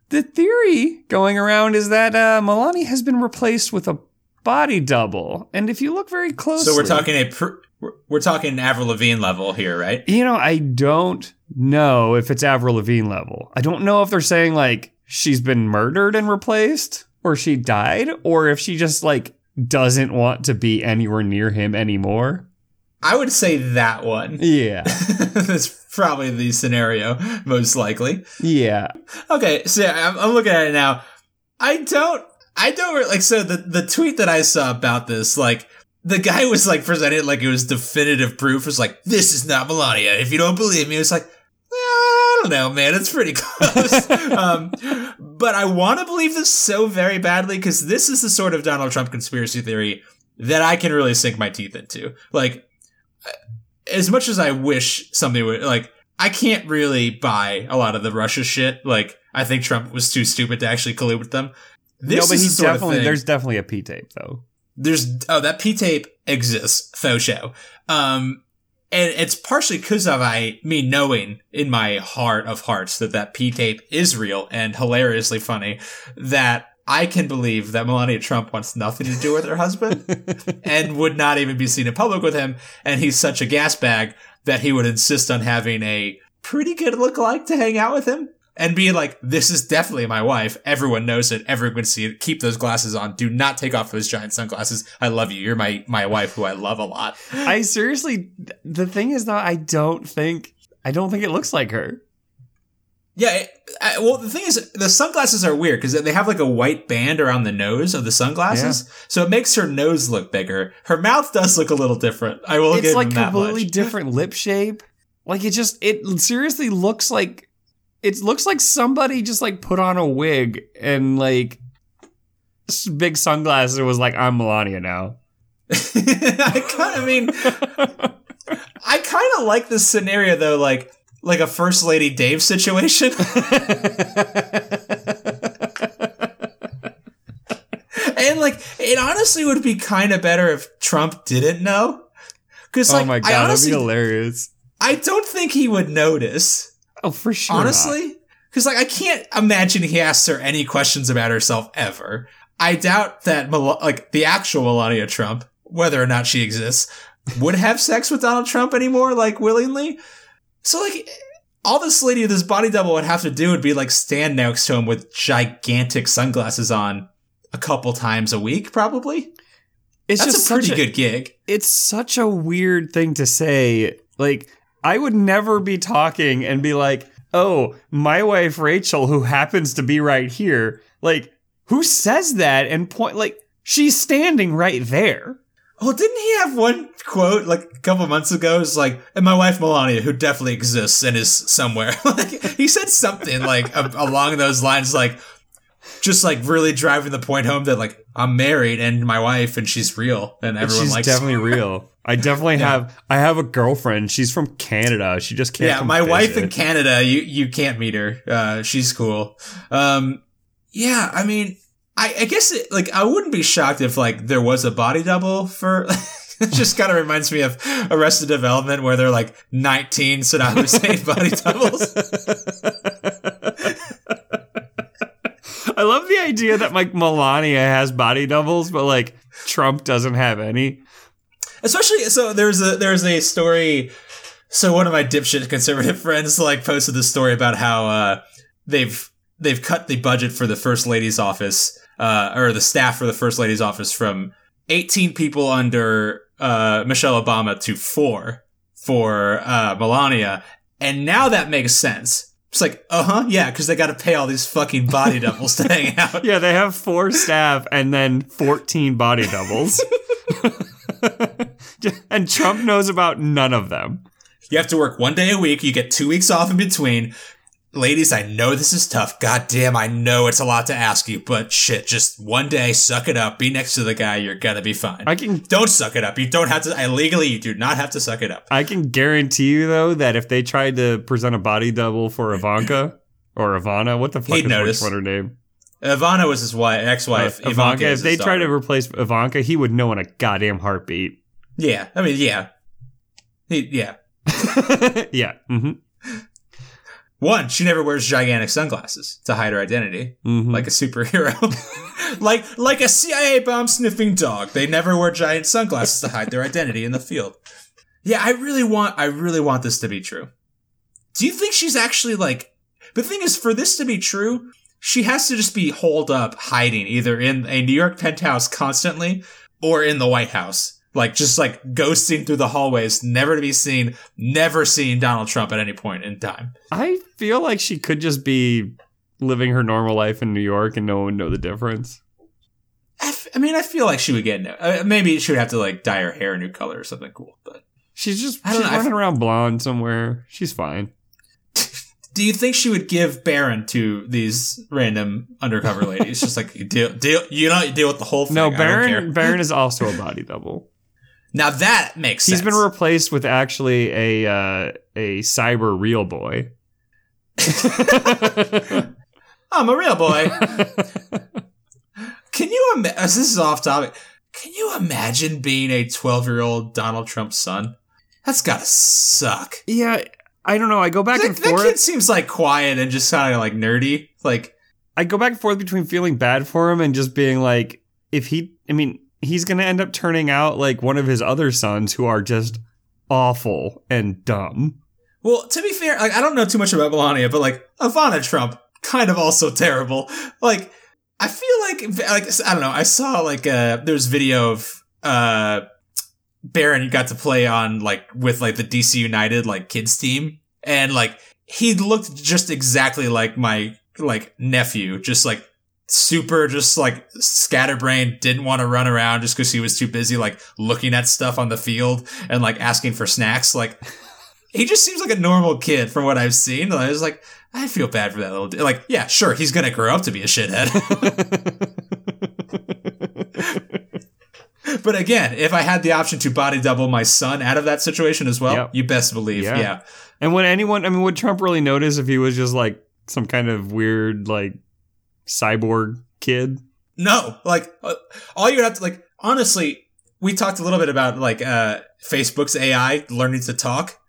The theory going around is that uh, Melania has been replaced with a body double, and if you look very closely, so we're talking a pr- we're, we're talking Avril Lavigne level here, right? You know, I don't know if it's Avril Lavigne level. I don't know if they're saying like she's been murdered and replaced, or she died, or if she just like doesn't want to be anywhere near him anymore. I would say that one. Yeah, That's probably the scenario, most likely. yeah. Okay, so yeah, I'm, I'm looking at it now. I don't, I don't really, like, so the, the tweet that I saw about this, like, the guy was like presented like it was definitive proof. It was like, this is not Melania. If you don't believe me, it's like, "Eh, I don't know, man. It's pretty close. um, but I want to believe this so very badly because this is the sort of Donald Trump conspiracy theory that I can really sink my teeth into. Like, as much as I wish something would like, I can't really buy a lot of the Russia shit. Like, I think Trump was too stupid to actually collude with them. This no, but he's definitely there's definitely a P tape though. There's oh that P tape exists, faux show. Um, and it's partially because of I me knowing in my heart of hearts that that P tape is real and hilariously funny. That I can believe that Melania Trump wants nothing to do with her husband and would not even be seen in public with him. And he's such a gas bag that he would insist on having a pretty good lookalike to hang out with him and be like, this is definitely my wife. Everyone knows it. Everyone can see it. Keep those glasses on. Do not take off those giant sunglasses. I love you. You're my, my wife who I love a lot. I seriously, the thing is though, I don't think I don't think it looks like her. Yeah. It, I, well, the thing is, the sunglasses are weird because they have like a white band around the nose of the sunglasses. So it makes her nose look bigger. Her mouth does look a little different. I will get into that. it's like completely much. different lip shape. Like it just it seriously looks like it looks like somebody just like put on a wig and like big sunglasses and was like I'm Melania now. I kind of mean, I kind of like this scenario though, like like a first lady Dave situation. and like, it honestly would be kind of better if Trump didn't know. Because oh like, oh my I god, honestly, that'd be hilarious. I don't think he would notice. Oh, for sure. honestly, because like I can't imagine he asks her any questions about herself ever. I doubt that Mel- like the actual Melania Trump, whether or not she exists, would have sex with Donald Trump anymore, like willingly. So like all this lady this body double would have to do would be like stand next to him with gigantic sunglasses on a couple times a week, probably. It's That's just a pretty such good gig. It's such a weird thing to say. Like, I would never be talking and be like, "Oh, my wife Rachel, who happens to be right here." Like, who says that and point like she's standing right there. Well, didn't he have one quote like a couple months ago? It's like, and my wife Melania, who definitely exists and is somewhere. like he said something like a- along those lines, like just like really driving the point home that like I'm married and my wife and she's real and everyone she's likes. definitely real. I definitely have. I have a girlfriend. She's from Canada. She just can't. yeah, my wife in Canada, you you can't meet her. Uh, she's cool. Um, yeah, I mean, I, I guess it, like I wouldn't be shocked if like there was a body double for. it just kind of reminds me of Arrested Development, where they're like 19 Saddam Hussein body doubles. I love the idea that like Melania has body doubles, but like Trump doesn't have any. Especially, so there's a there's a story. So one of my dipshit conservative friends like posted this story about how uh, they've they've cut the budget for the first lady's office uh, or the staff for the first lady's office from 18 people under uh, Michelle Obama to four for uh, Melania, and now that makes sense. It's like, uh huh, yeah, because they got to pay all these fucking body doubles to hang out. Yeah, they have four staff and then 14 body doubles. and Trump knows about none of them. You have to work one day a week. You get two weeks off in between. Ladies, I know this is tough. God damn, I know it's a lot to ask you, but shit, just one day, suck it up. Be next to the guy. You're gonna be fine. I can Don't suck it up. You don't have to. I legally, you do not have to suck it up. I can guarantee you though that if they tried to present a body double for Ivanka or Ivana, what the fuck He'd is notice. which her name? Ivana was his wife, ex-wife. Uh, Ivanka, Ivanka. If they tried to replace Ivanka, he would know in a goddamn heartbeat. yeah, I mean, yeah, he, yeah. yeah. hmm One, she never wears gigantic sunglasses to hide her identity, hmm like a superhero, like like a CIA bomb sniffing dog. They never wear giant sunglasses to hide their identity in the field. Yeah, I really want, I really want this to be true. Do you think she's actually like? The thing is, for this to be true, she has to just be holed up, hiding either in a New York penthouse constantly or in the White House. Like just like ghosting through the hallways, never to be seen, never seeing Donald Trump at any point in time. I feel like she could just be living her normal life in New York and no one would know the difference. I, f- I mean, I feel like she would get no. Uh, maybe she would have to like dye her hair a new color or something cool. But She's just I don't she's know, running around blonde somewhere. She's fine. do you think she would give Barron to these random undercover ladies? Just like deal, deal. You know, you deal with the whole thing. No, I don't care. Barron Barron is also a body double. Now that makes He's sense. been replaced with actually a uh, a cyber real boy. I'm a real boy. Can you imagine? This is off topic. Can you imagine being a 12 year old Donald Trump son? That's gotta suck. yeah, I don't know. I go back That, and that forth. kid seems like quiet and just kind of like nerdy. Like, I go back and forth between feeling bad for him and just being like, if he, I mean, he's gonna end up turning out like one of his other sons who are just awful and dumb. well, to be fair, like I don't know too much about Melania, but like Ivana Trump, kind of also terrible. Like, I feel like, like I don't know. I saw like uh there's video of uh Barron got to play on like with like the DC United like kids team, and like he looked just exactly like my like nephew, just like super just like scatterbrained didn't want to run around just because he was too busy like looking at stuff on the field and like asking for snacks like he just seems like a normal kid from what i've seen i was like i feel bad for that little d-. like yeah sure he's gonna grow up to be a shithead but again if i had the option to body double my son out of that situation as well Yep. you best believe Yeah. yeah. And would anyone, I mean, would Trump really notice if he was just like some kind of weird, like, cyborg kid? No, like uh, all you have to like honestly, we talked a little bit about like uh Facebook's AI learning to talk.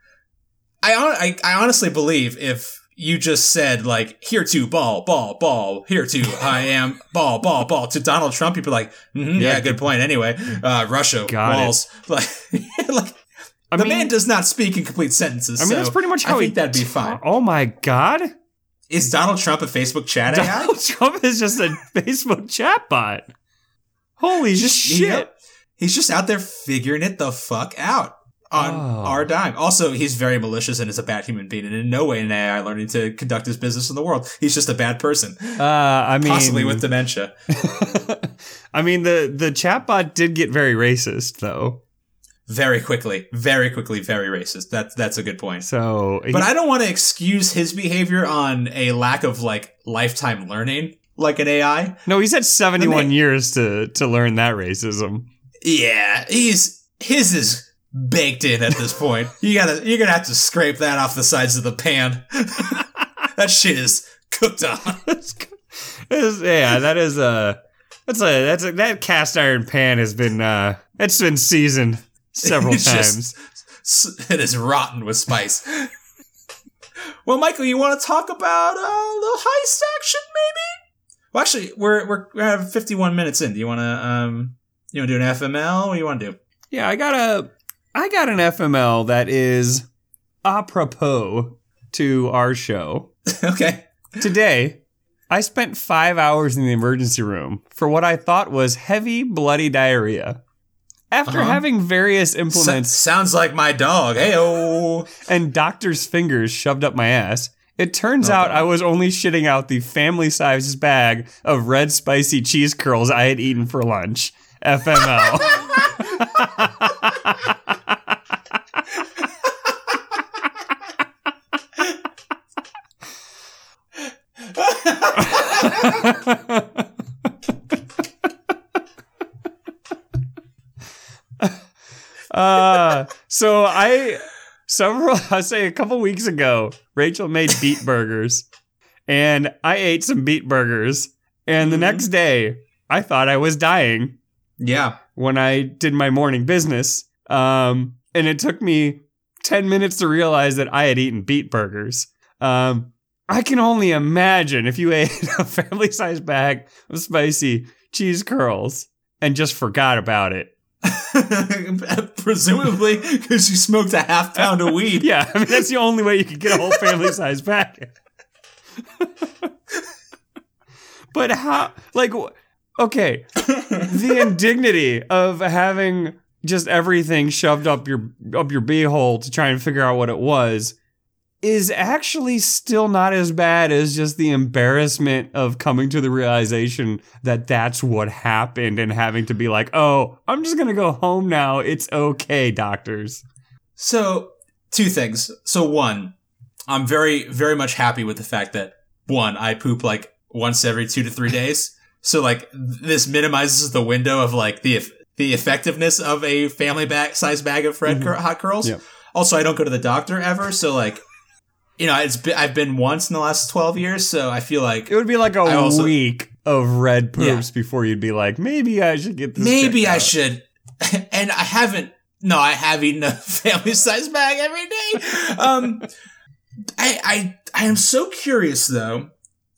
I I, I honestly believe if you just said like here to ball ball ball here to I am ball ball ball to Donald Trump, you'd be like, mhm, yeah, Yeah. good point. Anyway, uh, Russia Got it. walls like like I the mean, man does not speak in complete sentences. I mean, so that's pretty much how I he. think that'd be fine. Oh my god! Is Donald Trump a Facebook chat AI? Donald Trump is just a Facebook chatbot. Holy shit! Yep. He's just out there figuring it the fuck out on Oh. our dime. Also, he's very malicious and is a bad human being, and in no way an AI learning to conduct his business in the world. He's just a bad person, Uh, I mean, possibly with dementia. I mean, the the chatbot did get very racist though. Very quickly, very quickly, very racist. That's that's a good point. So, But I don't want to excuse his behavior on a lack of like lifetime learning, like an AI. no, he's had seventy one years to to learn that racism. Yeah, he's his is baked in at this point. You gotta you're gonna have to scrape that off the sides of the pan. that shit is cooked on. Yeah, that is a that's a that's a that cast iron pan has been uh it's been seasoned several It's times. S- It is rotten with spice. well, Michael, you want to talk about uh, a little heist action, maybe? Well, actually, we're we're we have 51 minutes in. Do you want to um you want to do an FML? What do you want to do? Yeah, I got a I got an FML that is apropos to our show. okay. Today, I spent five hours in the emergency room for what I thought was heavy, bloody diarrhea. After Uh-huh. having various So- implements sounds like my dog. Hey, oh. and doctor's fingers shoved up my ass, it turns Oh, out I was only shitting out the family sized bag of red spicy cheese curls I had eaten for lunch. FML. uh, so I several I say a couple weeks ago, Rachel made beet burgers, and I ate some beet burgers, and the next day I thought I was dying Yeah. when I did my morning business. Um, and it took me 10 minutes to realize that I had eaten beet burgers. Um, I can only imagine if you ate a family sized bag of spicy cheese curls and just forgot about it. Presumably because you smoked a half pound of weed. Yeah, I mean, that's the only way you could get a whole family sized bag. but how, like, okay, the indignity of having just everything shoved up your up your beehole to try and figure out what it was is actually still not as bad as just the embarrassment of coming to the realization that that's what happened and having to be like, "Oh, I'm just going to go home now. It's okay, doctors." So, two things. So, one, I'm very, very much happy with the fact that one, I poop like once every two to three days. So, like, this minimizes the window of like the the effectiveness of a family bag size bag of Fred Mhm. cur- hot curls. Yep. Also, I don't go to the doctor ever, so like, you know, it's been, I've been once in the last twelve years, so I feel like It would be like a also- week of red Yeah. poops before you'd be like, maybe I should get this. maybe I out." should. And I haven't. No, I have eaten a family size bag every day. Um, I, I, I am so curious though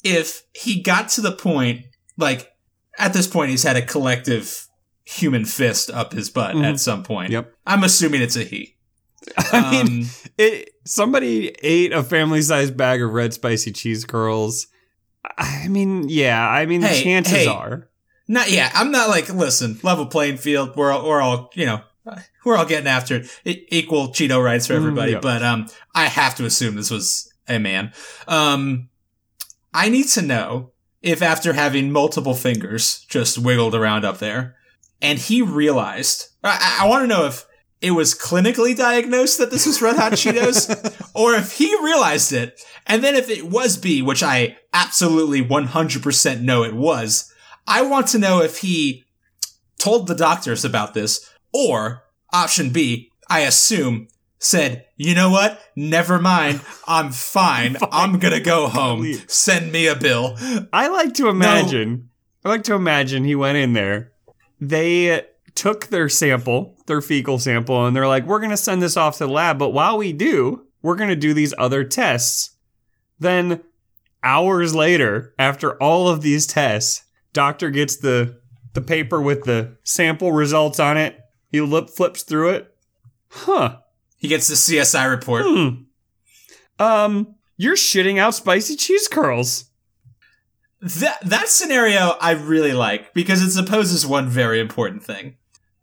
if he got to the point like at this point he's had a collective human fist up his butt Mhm. at some point. Yep. I'm assuming it's a he. I mean, Um, it. Somebody ate a family-sized bag of red spicy cheese curls. I mean, yeah. I mean, Hey, chances hey. are. Not yeah. I'm not like listen, level playing field. We're all, we're all you know we're all getting after it. E- equal Cheeto rights for Mm, everybody. yep. But um, I have to assume this was a man. Um, I need to know if after having multiple fingers just wiggled around up there, and he realized. I, I want to know if it was clinically diagnosed that this was Red Hot Cheetos, or if he realized it, and then if it was B, which I absolutely 100% know it was. I want to know if he told the doctors about this, or option B, I assume, said, you know what? Never mind. I'm fine. I'm gonna go home. Send me a bill. I like to imagine. I like to imagine he went in there. They took their sample, their fecal sample, and they're like, "We're gonna send this off to the lab, but while we do, we're gonna do these other tests." Then, hours later, after all of these tests, doctor gets the the paper with the sample results on it. He lip flips through it. Huh. He gets the CSI report. Hmm. Um, You're shitting out spicy cheese curls. That that scenario I really like because it supposes one very important thing.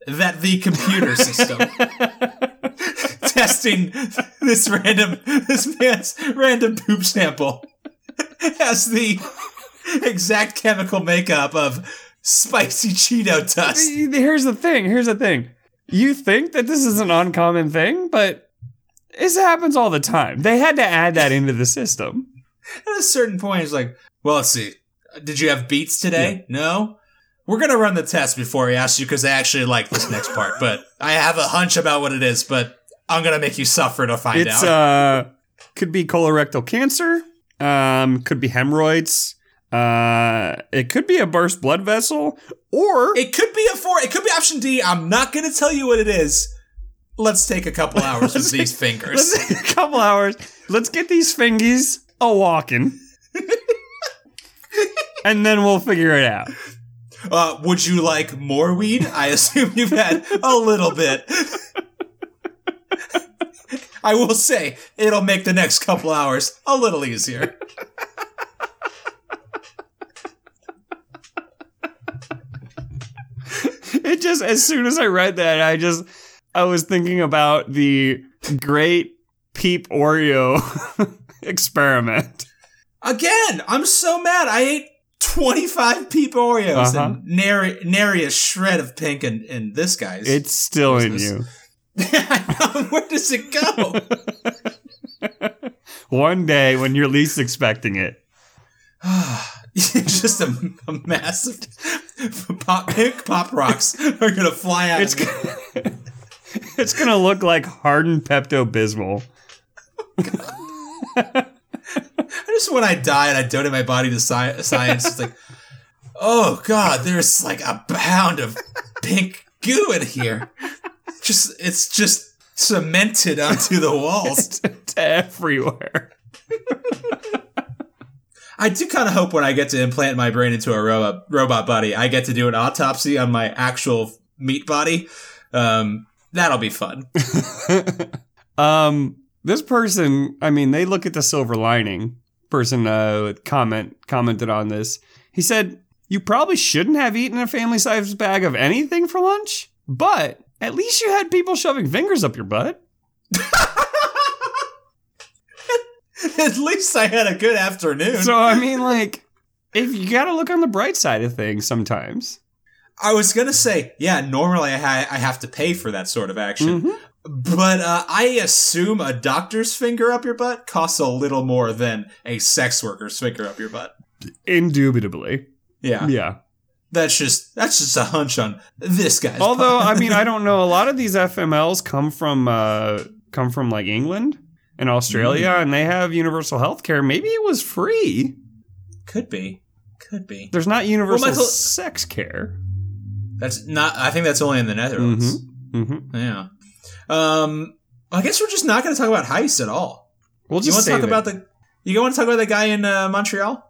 That the computer system testing this random this man's random poop sample has the exact chemical makeup of spicy Cheeto dust. Here's the thing. Here's the thing. You think that this is an uncommon thing, but this happens all the time. They had to add that into the system. At a certain point, it's like, well, let's see. Did you have beets today? No. We're gonna run the test before we ask you because I actually like this next part, but I have a hunch about what it is, but I'm gonna make you suffer to find It's out. uh could be colorectal cancer, um could be hemorrhoids, uh it could be a burst blood vessel or it could be a four. It could be option D. I'm not gonna tell you what it is. Let's take a couple hours with these fingers. let's take a couple hours. Let's get these fingies a walking. and then we'll figure it out. Uh, would you like more weed? I assume you've had a little bit. I will say it'll make the next couple hours a little easier. It just as soon as I read that, I just I was thinking about the great peep Oreo experiment. Again, I'm so mad. I ate 25 peep Oreos Uh-huh. and nary, nary a shred of pink in, in this guy's. It's still in you. Where does it go? One day when you're least expecting it. Just a, a massive pop, pink pop rocks are gonna fly out. It's gonna, it's gonna look like hardened Pepto Bismol. I just when I die and I donate my body to sci- science, it's like, oh god, there's like a pound of pink goo in here. Just it's just cemented onto the walls. It's everywhere. I do kind of hope when I get to implant my brain into a robot robot body, I get to do an autopsy on my actual meat body. Um, that'll be fun. Um, this person, I mean, they look at the silver lining. Person uh comment commented on this. He said, "You probably shouldn't have eaten a family-sized bag of anything for lunch, but at least you had people shoving fingers up your butt." At least I had a good afternoon. So I mean, like, if you got to look on the bright side of things sometimes. I was gonna say, yeah, normally I, ha- I have to pay for that sort of action, Mhm. But uh, I assume a doctor's finger up your butt costs a little more than a sex worker's finger up your butt. Indubitably, Yeah, yeah. that's just that's just a hunch on this guy's. Although. I mean, I don't know. A lot of these FMLs come from uh, come from like England and Australia, and they have universal health care. Maybe it was free. could be, could be. There's not universal Michael- sex care. That's not. I think that's only in the Netherlands. Mm-hmm. Yeah. Um. I guess we're just not going to talk about heist at all. We'll you just want to talk it. about the? You want to talk about the guy in uh, Montreal?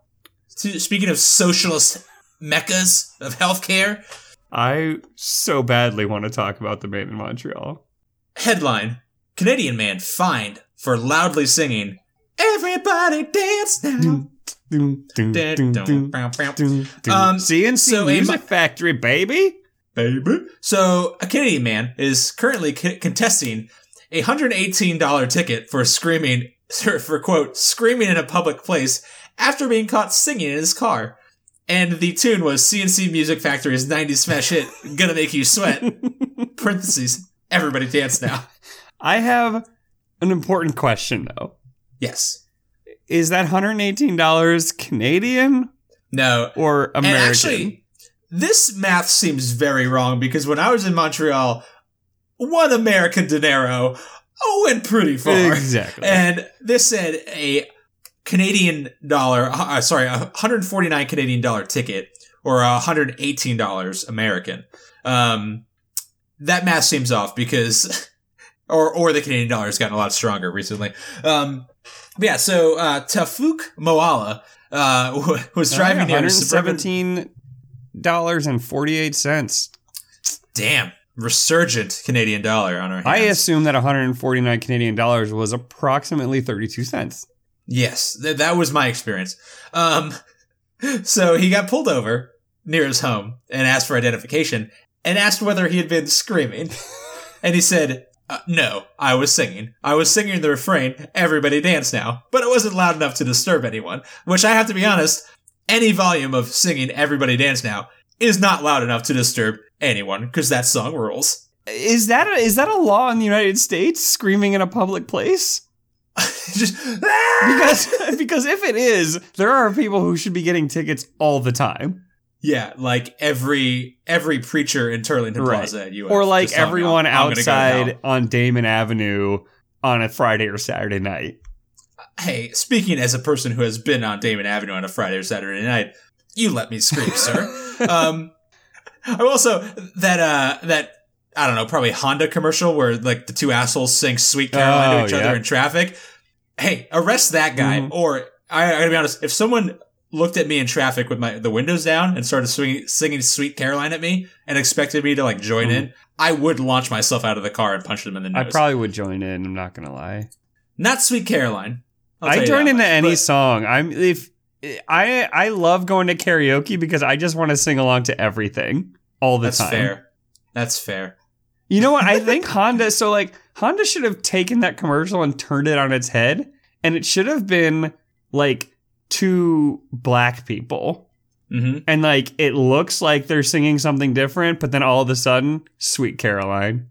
Speaking of socialist meccas of healthcare, I so badly want to talk about the man in Montreal. headline: Canadian man fined for loudly singing "Everybody Dance Now." Um, C+C so a Music mo- Factory, baby. Baby. So, a Canadian man is currently c- contesting a $118 ticket for screaming, for quote, screaming in a public place after being caught singing in his car. And the tune was C+C Music Factory's 90s smash hit, Gonna Make You Sweat. Parentheses, everybody dance now. I have an important question though. Yes. Is that $118 Canadian No. or American? And actually, this math seems very wrong because when I was in Montreal, one American dinero went pretty far. exactly. And this said a Canadian dollar, uh, sorry, a 149 Canadian dollar ticket or a 118 dollars American. Um, that math seems off because, or or the Canadian dollar has gotten a lot stronger recently. Um, yeah, so uh, Taoufik Moalla uh, was driving near a suburban. $117 and 48 cents. Damn, resurgent Canadian dollar on our hands. I assume that 149 Canadian dollars was approximately 32 cents. Yes, th- that was my experience. Um, so he got pulled over near his home and asked for identification and asked whether he had been screaming. and he said, uh, no, I was singing. I was singing the refrain, everybody dance now, but it wasn't loud enough to disturb anyone, which I have to be honest, any volume of singing everybody dance now is not loud enough to disturb anyone because that song rules. Is that a, is that a law in the United States? Screaming in a public place? Just "Ah!" Because because if it is, there are people who should be getting tickets all the time, yeah, like every every preacher in Turlington Right. Plaza at UF. or like just telling me, everyone "I'm gonna go outside on Damon Avenue on a Friday or Saturday night. Hey, speaking as a person who has been on Damon Avenue on a Friday or Saturday night, you let me scream, sir. um, I'm also that uh that I don't know, probably Honda commercial where like the two assholes sing "Sweet Caroline" Oh, to each yeah. other in traffic. Hey, arrest that guy. Mhm. Or I, I gotta be honest, if someone looked at me in traffic with my the windows down and started swinging, singing "Sweet Caroline" at me and expected me to like join Mhm. in, I would launch myself out of the car and punch them in the nose. I probably would join in. I'm not gonna lie. Not "Sweet Caroline." I join into much, any but- song. I'm if I I love going to karaoke because I just want to sing along to everything all the time. That's time. fair. That's fair. You know what? I think Honda. So like Honda should have taken that commercial and turned it on its head, and it should have been like two black people, hmm and like it looks like they're singing something different, but then all of a sudden, "Sweet Caroline."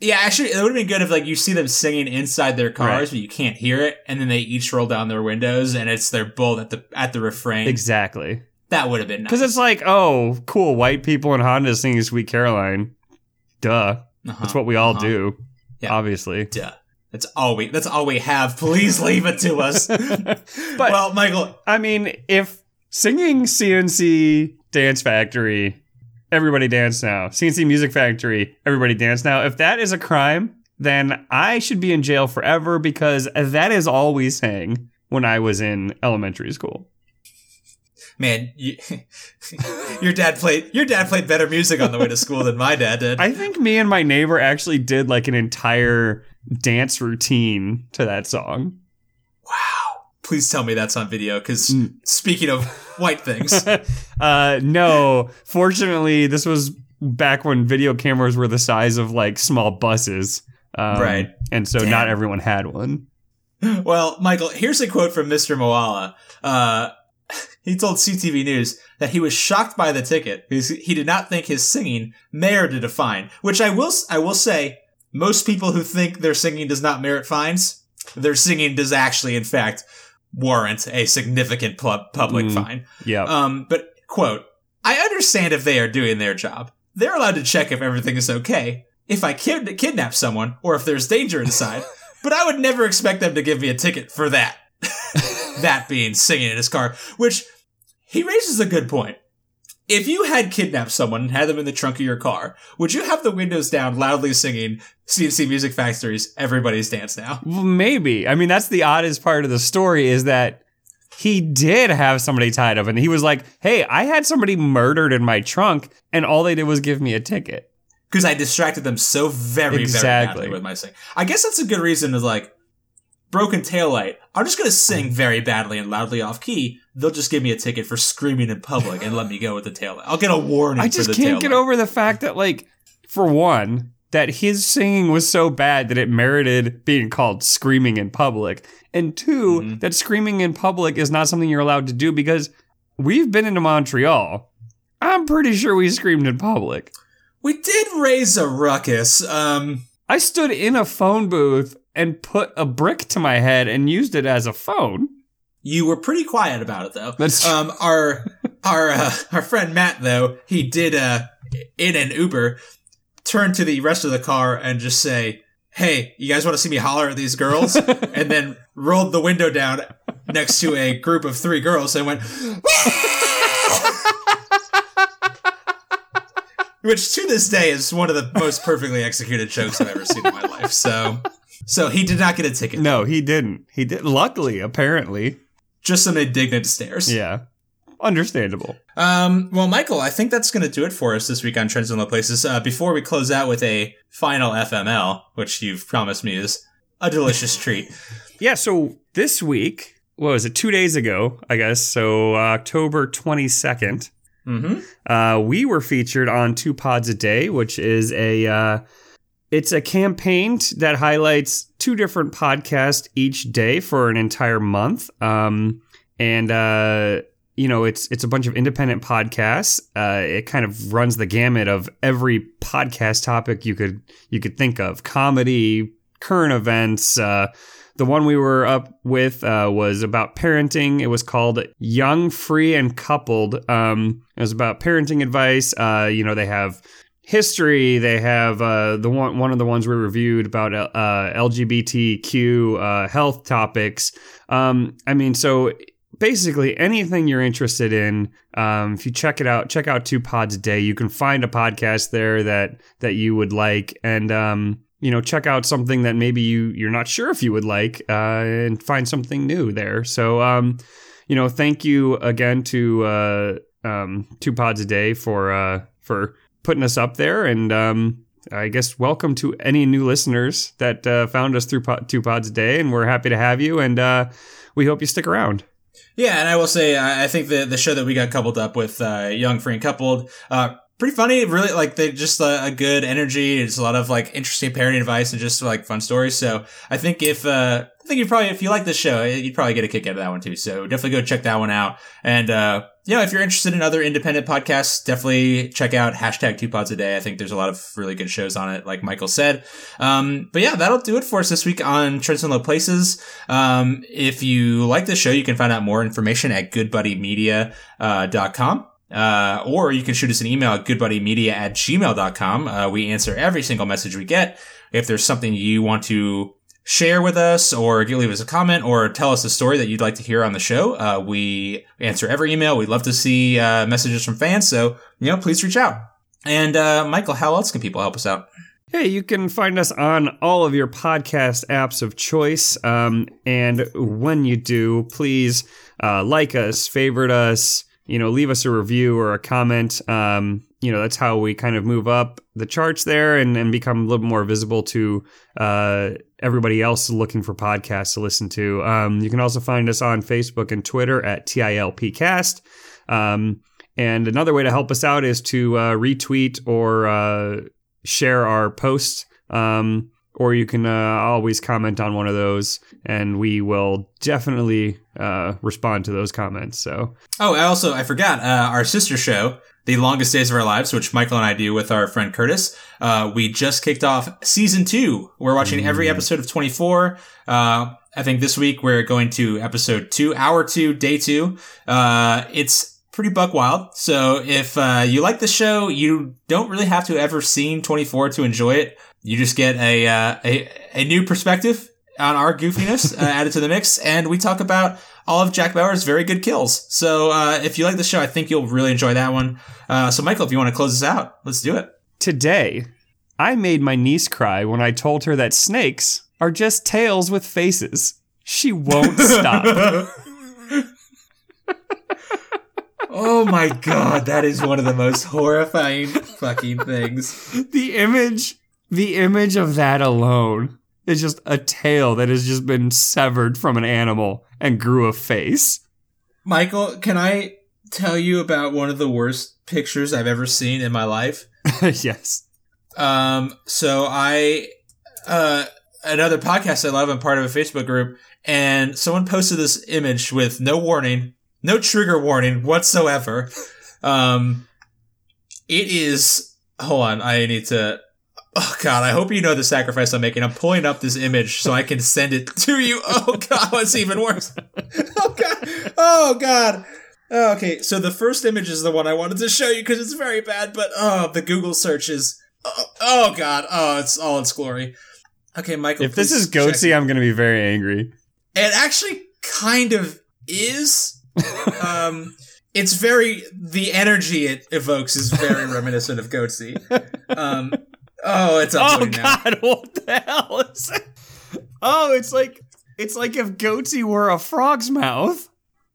Yeah, actually, it would have been good if like you see them singing inside their cars, Right. but you can't hear it, and then they each roll down their windows, and it's their bull at the at the refrain. Exactly. that would have been nice. Because it's like, oh, cool, white people in Honda singing "Sweet Caroline." Duh. Uh-huh. That's what we all Uh-huh. do. Yeah. Obviously. Duh. That's all we. That's all we have. Please leave it to us. But well, Michael, I mean, if singing C+C Dance Factory, everybody dance now. C+C Music Factory, everybody dance now. If that is a crime, then I should be in jail forever because that is all we sang when I was in elementary school. man, you, your dad played your dad played better music on the way to school than my dad did. I think me and my neighbor actually did like an entire dance routine to that song. wow. Please tell me that's on video, because Mm. speaking of white things, uh, no, fortunately, this was back when video cameras were the size of like small buses. Um, Right. And so Damn. not everyone had one. Well, Michael, here's a quote from Mr. Moalla. Uh, he told CTV News that he was shocked by the ticket because he did not think his singing merited a fine. Which I will, I will say, most people who think their singing does not merit fines, their singing does actually, in fact, warrant a significant pu- public Mm. fine. Yeah. Um, but quote, I understand if they are doing their job. They're allowed to check if everything is okay. If I kid- kidnap someone or if there's danger inside, but I would never expect them to give me a ticket for that. that being singing in his car, which he raises a good point. If you had kidnapped someone and had them in the trunk of your car, would you have the windows down loudly singing C+C Music Factory's Everybody's Dance Now? Maybe. I mean, that's the oddest part of the story is that he did have somebody tied up and he was like, hey, I had somebody murdered in my trunk and all they did was give me a ticket. because I distracted them so very, Exactly. very badly with my singing. I guess that's a good reason to like broken taillight. I'm just gonna sing mm. very badly and loudly off key. They'll just give me a ticket for screaming in public and let me go with the taillight. I'll get a warning. I just can't get over the fact that, like, for one, that his singing was so bad that it merited being called screaming in public. And 2 Mhm. that screaming in public is not something you're allowed to do because we've been into Montreal. I'm pretty sure we screamed in public. We did raise a ruckus. Um, I stood in a phone booth and put a brick to my head and used it as a phone. You were pretty quiet about it though. That's true. Um, our our uh, our friend Matt though he did uh in an Uber turn to the rest of the car and just say, "Hey, you guys want to see me holler at these girls?" and then rolled the window down next to a group of three girls and went. Which to this day is one of the most perfectly executed jokes I've ever seen in my life. So, so he did not get a ticket. No, he didn't. He did. Luckily, apparently. Just some indignant stares. Yeah. Understandable. Um, well, Michael, I think that's going to do it for us this week on Trends in Low Places. Uh, before we close out with a final FML, which you've promised me is a delicious treat. Yeah, so this week what was it? Two days ago, I guess. So uh, October twenty second. Mm-hmm. Uh, we were featured on Two Pods a Day, which is a uh, it's a campaign that highlights two different podcasts each day for an entire month. Um, and uh, you know, it's it's a bunch of independent podcasts. Uh, it kind of runs the gamut of every podcast topic you could you could think of: comedy, current events. Uh, the one we were up with uh, was about parenting. It was called Young, Free, and Coupled. Um, it was about parenting advice. Uh, you know, they have history. They have uh, the one one of the ones we reviewed about uh, LGBTQ uh, health topics. Um, I mean, so basically anything you're interested in. Um, if you check it out, check out Two Pods a Day. You can find a podcast there that that you would like, and um, you know, check out something that maybe you you're not sure if you would like, uh, and find something new there. So, um, you know, thank you again to uh, um, Two Pods a Day for uh, for putting us up there, and um, I guess welcome to any new listeners that uh, found us through po- Two Pods a Day, and we're happy to have you, and uh, we hope you stick around. Yeah, and I will say, I I think the the show that we got coupled up with, uh, Young, Free, and Coupled, uh, pretty funny. Really, like they just uh, a good energy. It's a lot of like interesting parenting advice and just like fun stories. So I think if uh, I think you probably if you like this show, you'd probably get a kick out of that one too. So definitely go check that one out. And uh, you know, if you're interested in other independent podcasts, definitely check out hashtag Two Pods a Day. I think there's a lot of really good shows on it, like Michael said. Um, but yeah, that'll do it for us this week on Trends and Low Places. Um, if you like this show, you can find out more information at goodbuddymedia.com. Uh, or you can shoot us an email at goodbuddymedia at gmail.com. Uh, we answer every single message we get. If there's something you want to share with us or leave us a comment or tell us a story that you'd like to hear on the show, uh, we answer every email. We'd love to see uh, messages from fans. So, you know, please reach out. And uh, Michael, how else can people help us out? Hey, you can find us on all of your podcast apps of choice. Um, and when you do, please uh, like us, favorite us, you know, leave us a review or a comment. Um, you know, that's how we kind of move up the charts there and, and become a little more visible to uh, everybody else looking for podcasts to listen to. Um, you can also find us on Facebook and Twitter at TILPcast. Um, and another way to help us out is to uh, retweet or uh, share our posts. Um, or you can uh, always comment on one of those, and we will definitely uh, respond to those comments. So, Oh, I also, I forgot, uh, our sister show, The Longest Days of Our Lives, which Michael and I do with our friend Curtis. Uh, we just kicked off season two. We're watching every episode of 24. Uh, I think this week we're going to episode two, hour two, day two. Uh, it's pretty buck wild. So if, uh, you like the show, you don't really have to have ever seen 24 to enjoy it. You just get a, uh, a, a new perspective on our goofiness uh, added to the mix. And we talk about all of Jack Bauer's very good kills. So, uh, if you like the show, I think you'll really enjoy that one. Uh, so Michael, if you want to close this out, let's do it. today, I made my niece cry when I told her that snakes are just tails with faces. She won't stop. Oh my god, that is one of the most horrifying fucking things. the image, the image of that alone is just a tail that has just been severed from an animal and grew a face. Michael, can I tell you about one of the worst pictures I've ever seen in my life? yes. Um, so I, uh, another podcast I love, I'm part of a Facebook group, and someone posted this image with no warning, no trigger warning whatsoever. Um, it is, hold on, I need to, oh god, I hope you know the sacrifice I'm making. I'm pulling up this image so I can send it to you. Oh god, what's even worse? Oh god, oh god. Oh, okay, so the first image is the one I wanted to show you because it's very bad, but oh, the Google search is, oh, oh god, oh, it's all its glory. Okay, Michael. If this is goatse, I'm going to be very angry. it actually kind of is. um, it's very the energy it evokes is very reminiscent of Goatse. Um, oh, it's Oh uploading now. God! What the hell is it? Oh, it's like it's like if goatse were a frog's mouth.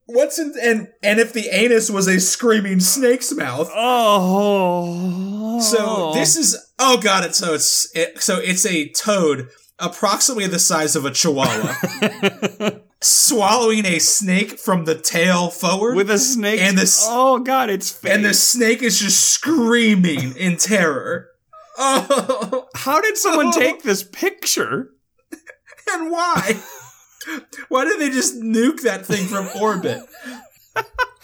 What's in and and if the anus was a screaming snake's mouth? Oh. So this is oh god, it's so it's it, so it's a toad approximately the size of a chihuahua, swallowing a snake from the tail forward. With a snake. And this- Oh god, it's fake. and the snake is just screaming in terror. Oh, How did someone oh. take this picture? and why? Why did they just nuke that thing from orbit?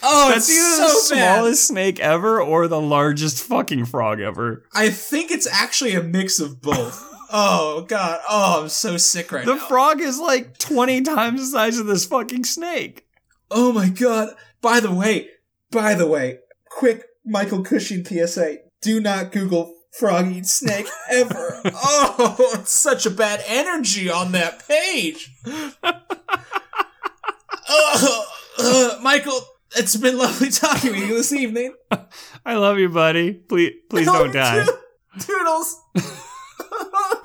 Oh, That's it's either so the bad. smallest snake ever or the largest fucking frog ever. I think it's actually a mix of both. Oh god. Oh, I'm so sick right The now. The frog is like 20 times the size of this fucking snake. oh my god. By the way, by the way, quick Michael Cushing PSA. Do not Google frog eat snake ever. oh, it's such a bad energy on that page. oh, uh, Michael, it's been lovely talking with you this evening. I love you, buddy. Please, please don't die. Toodles.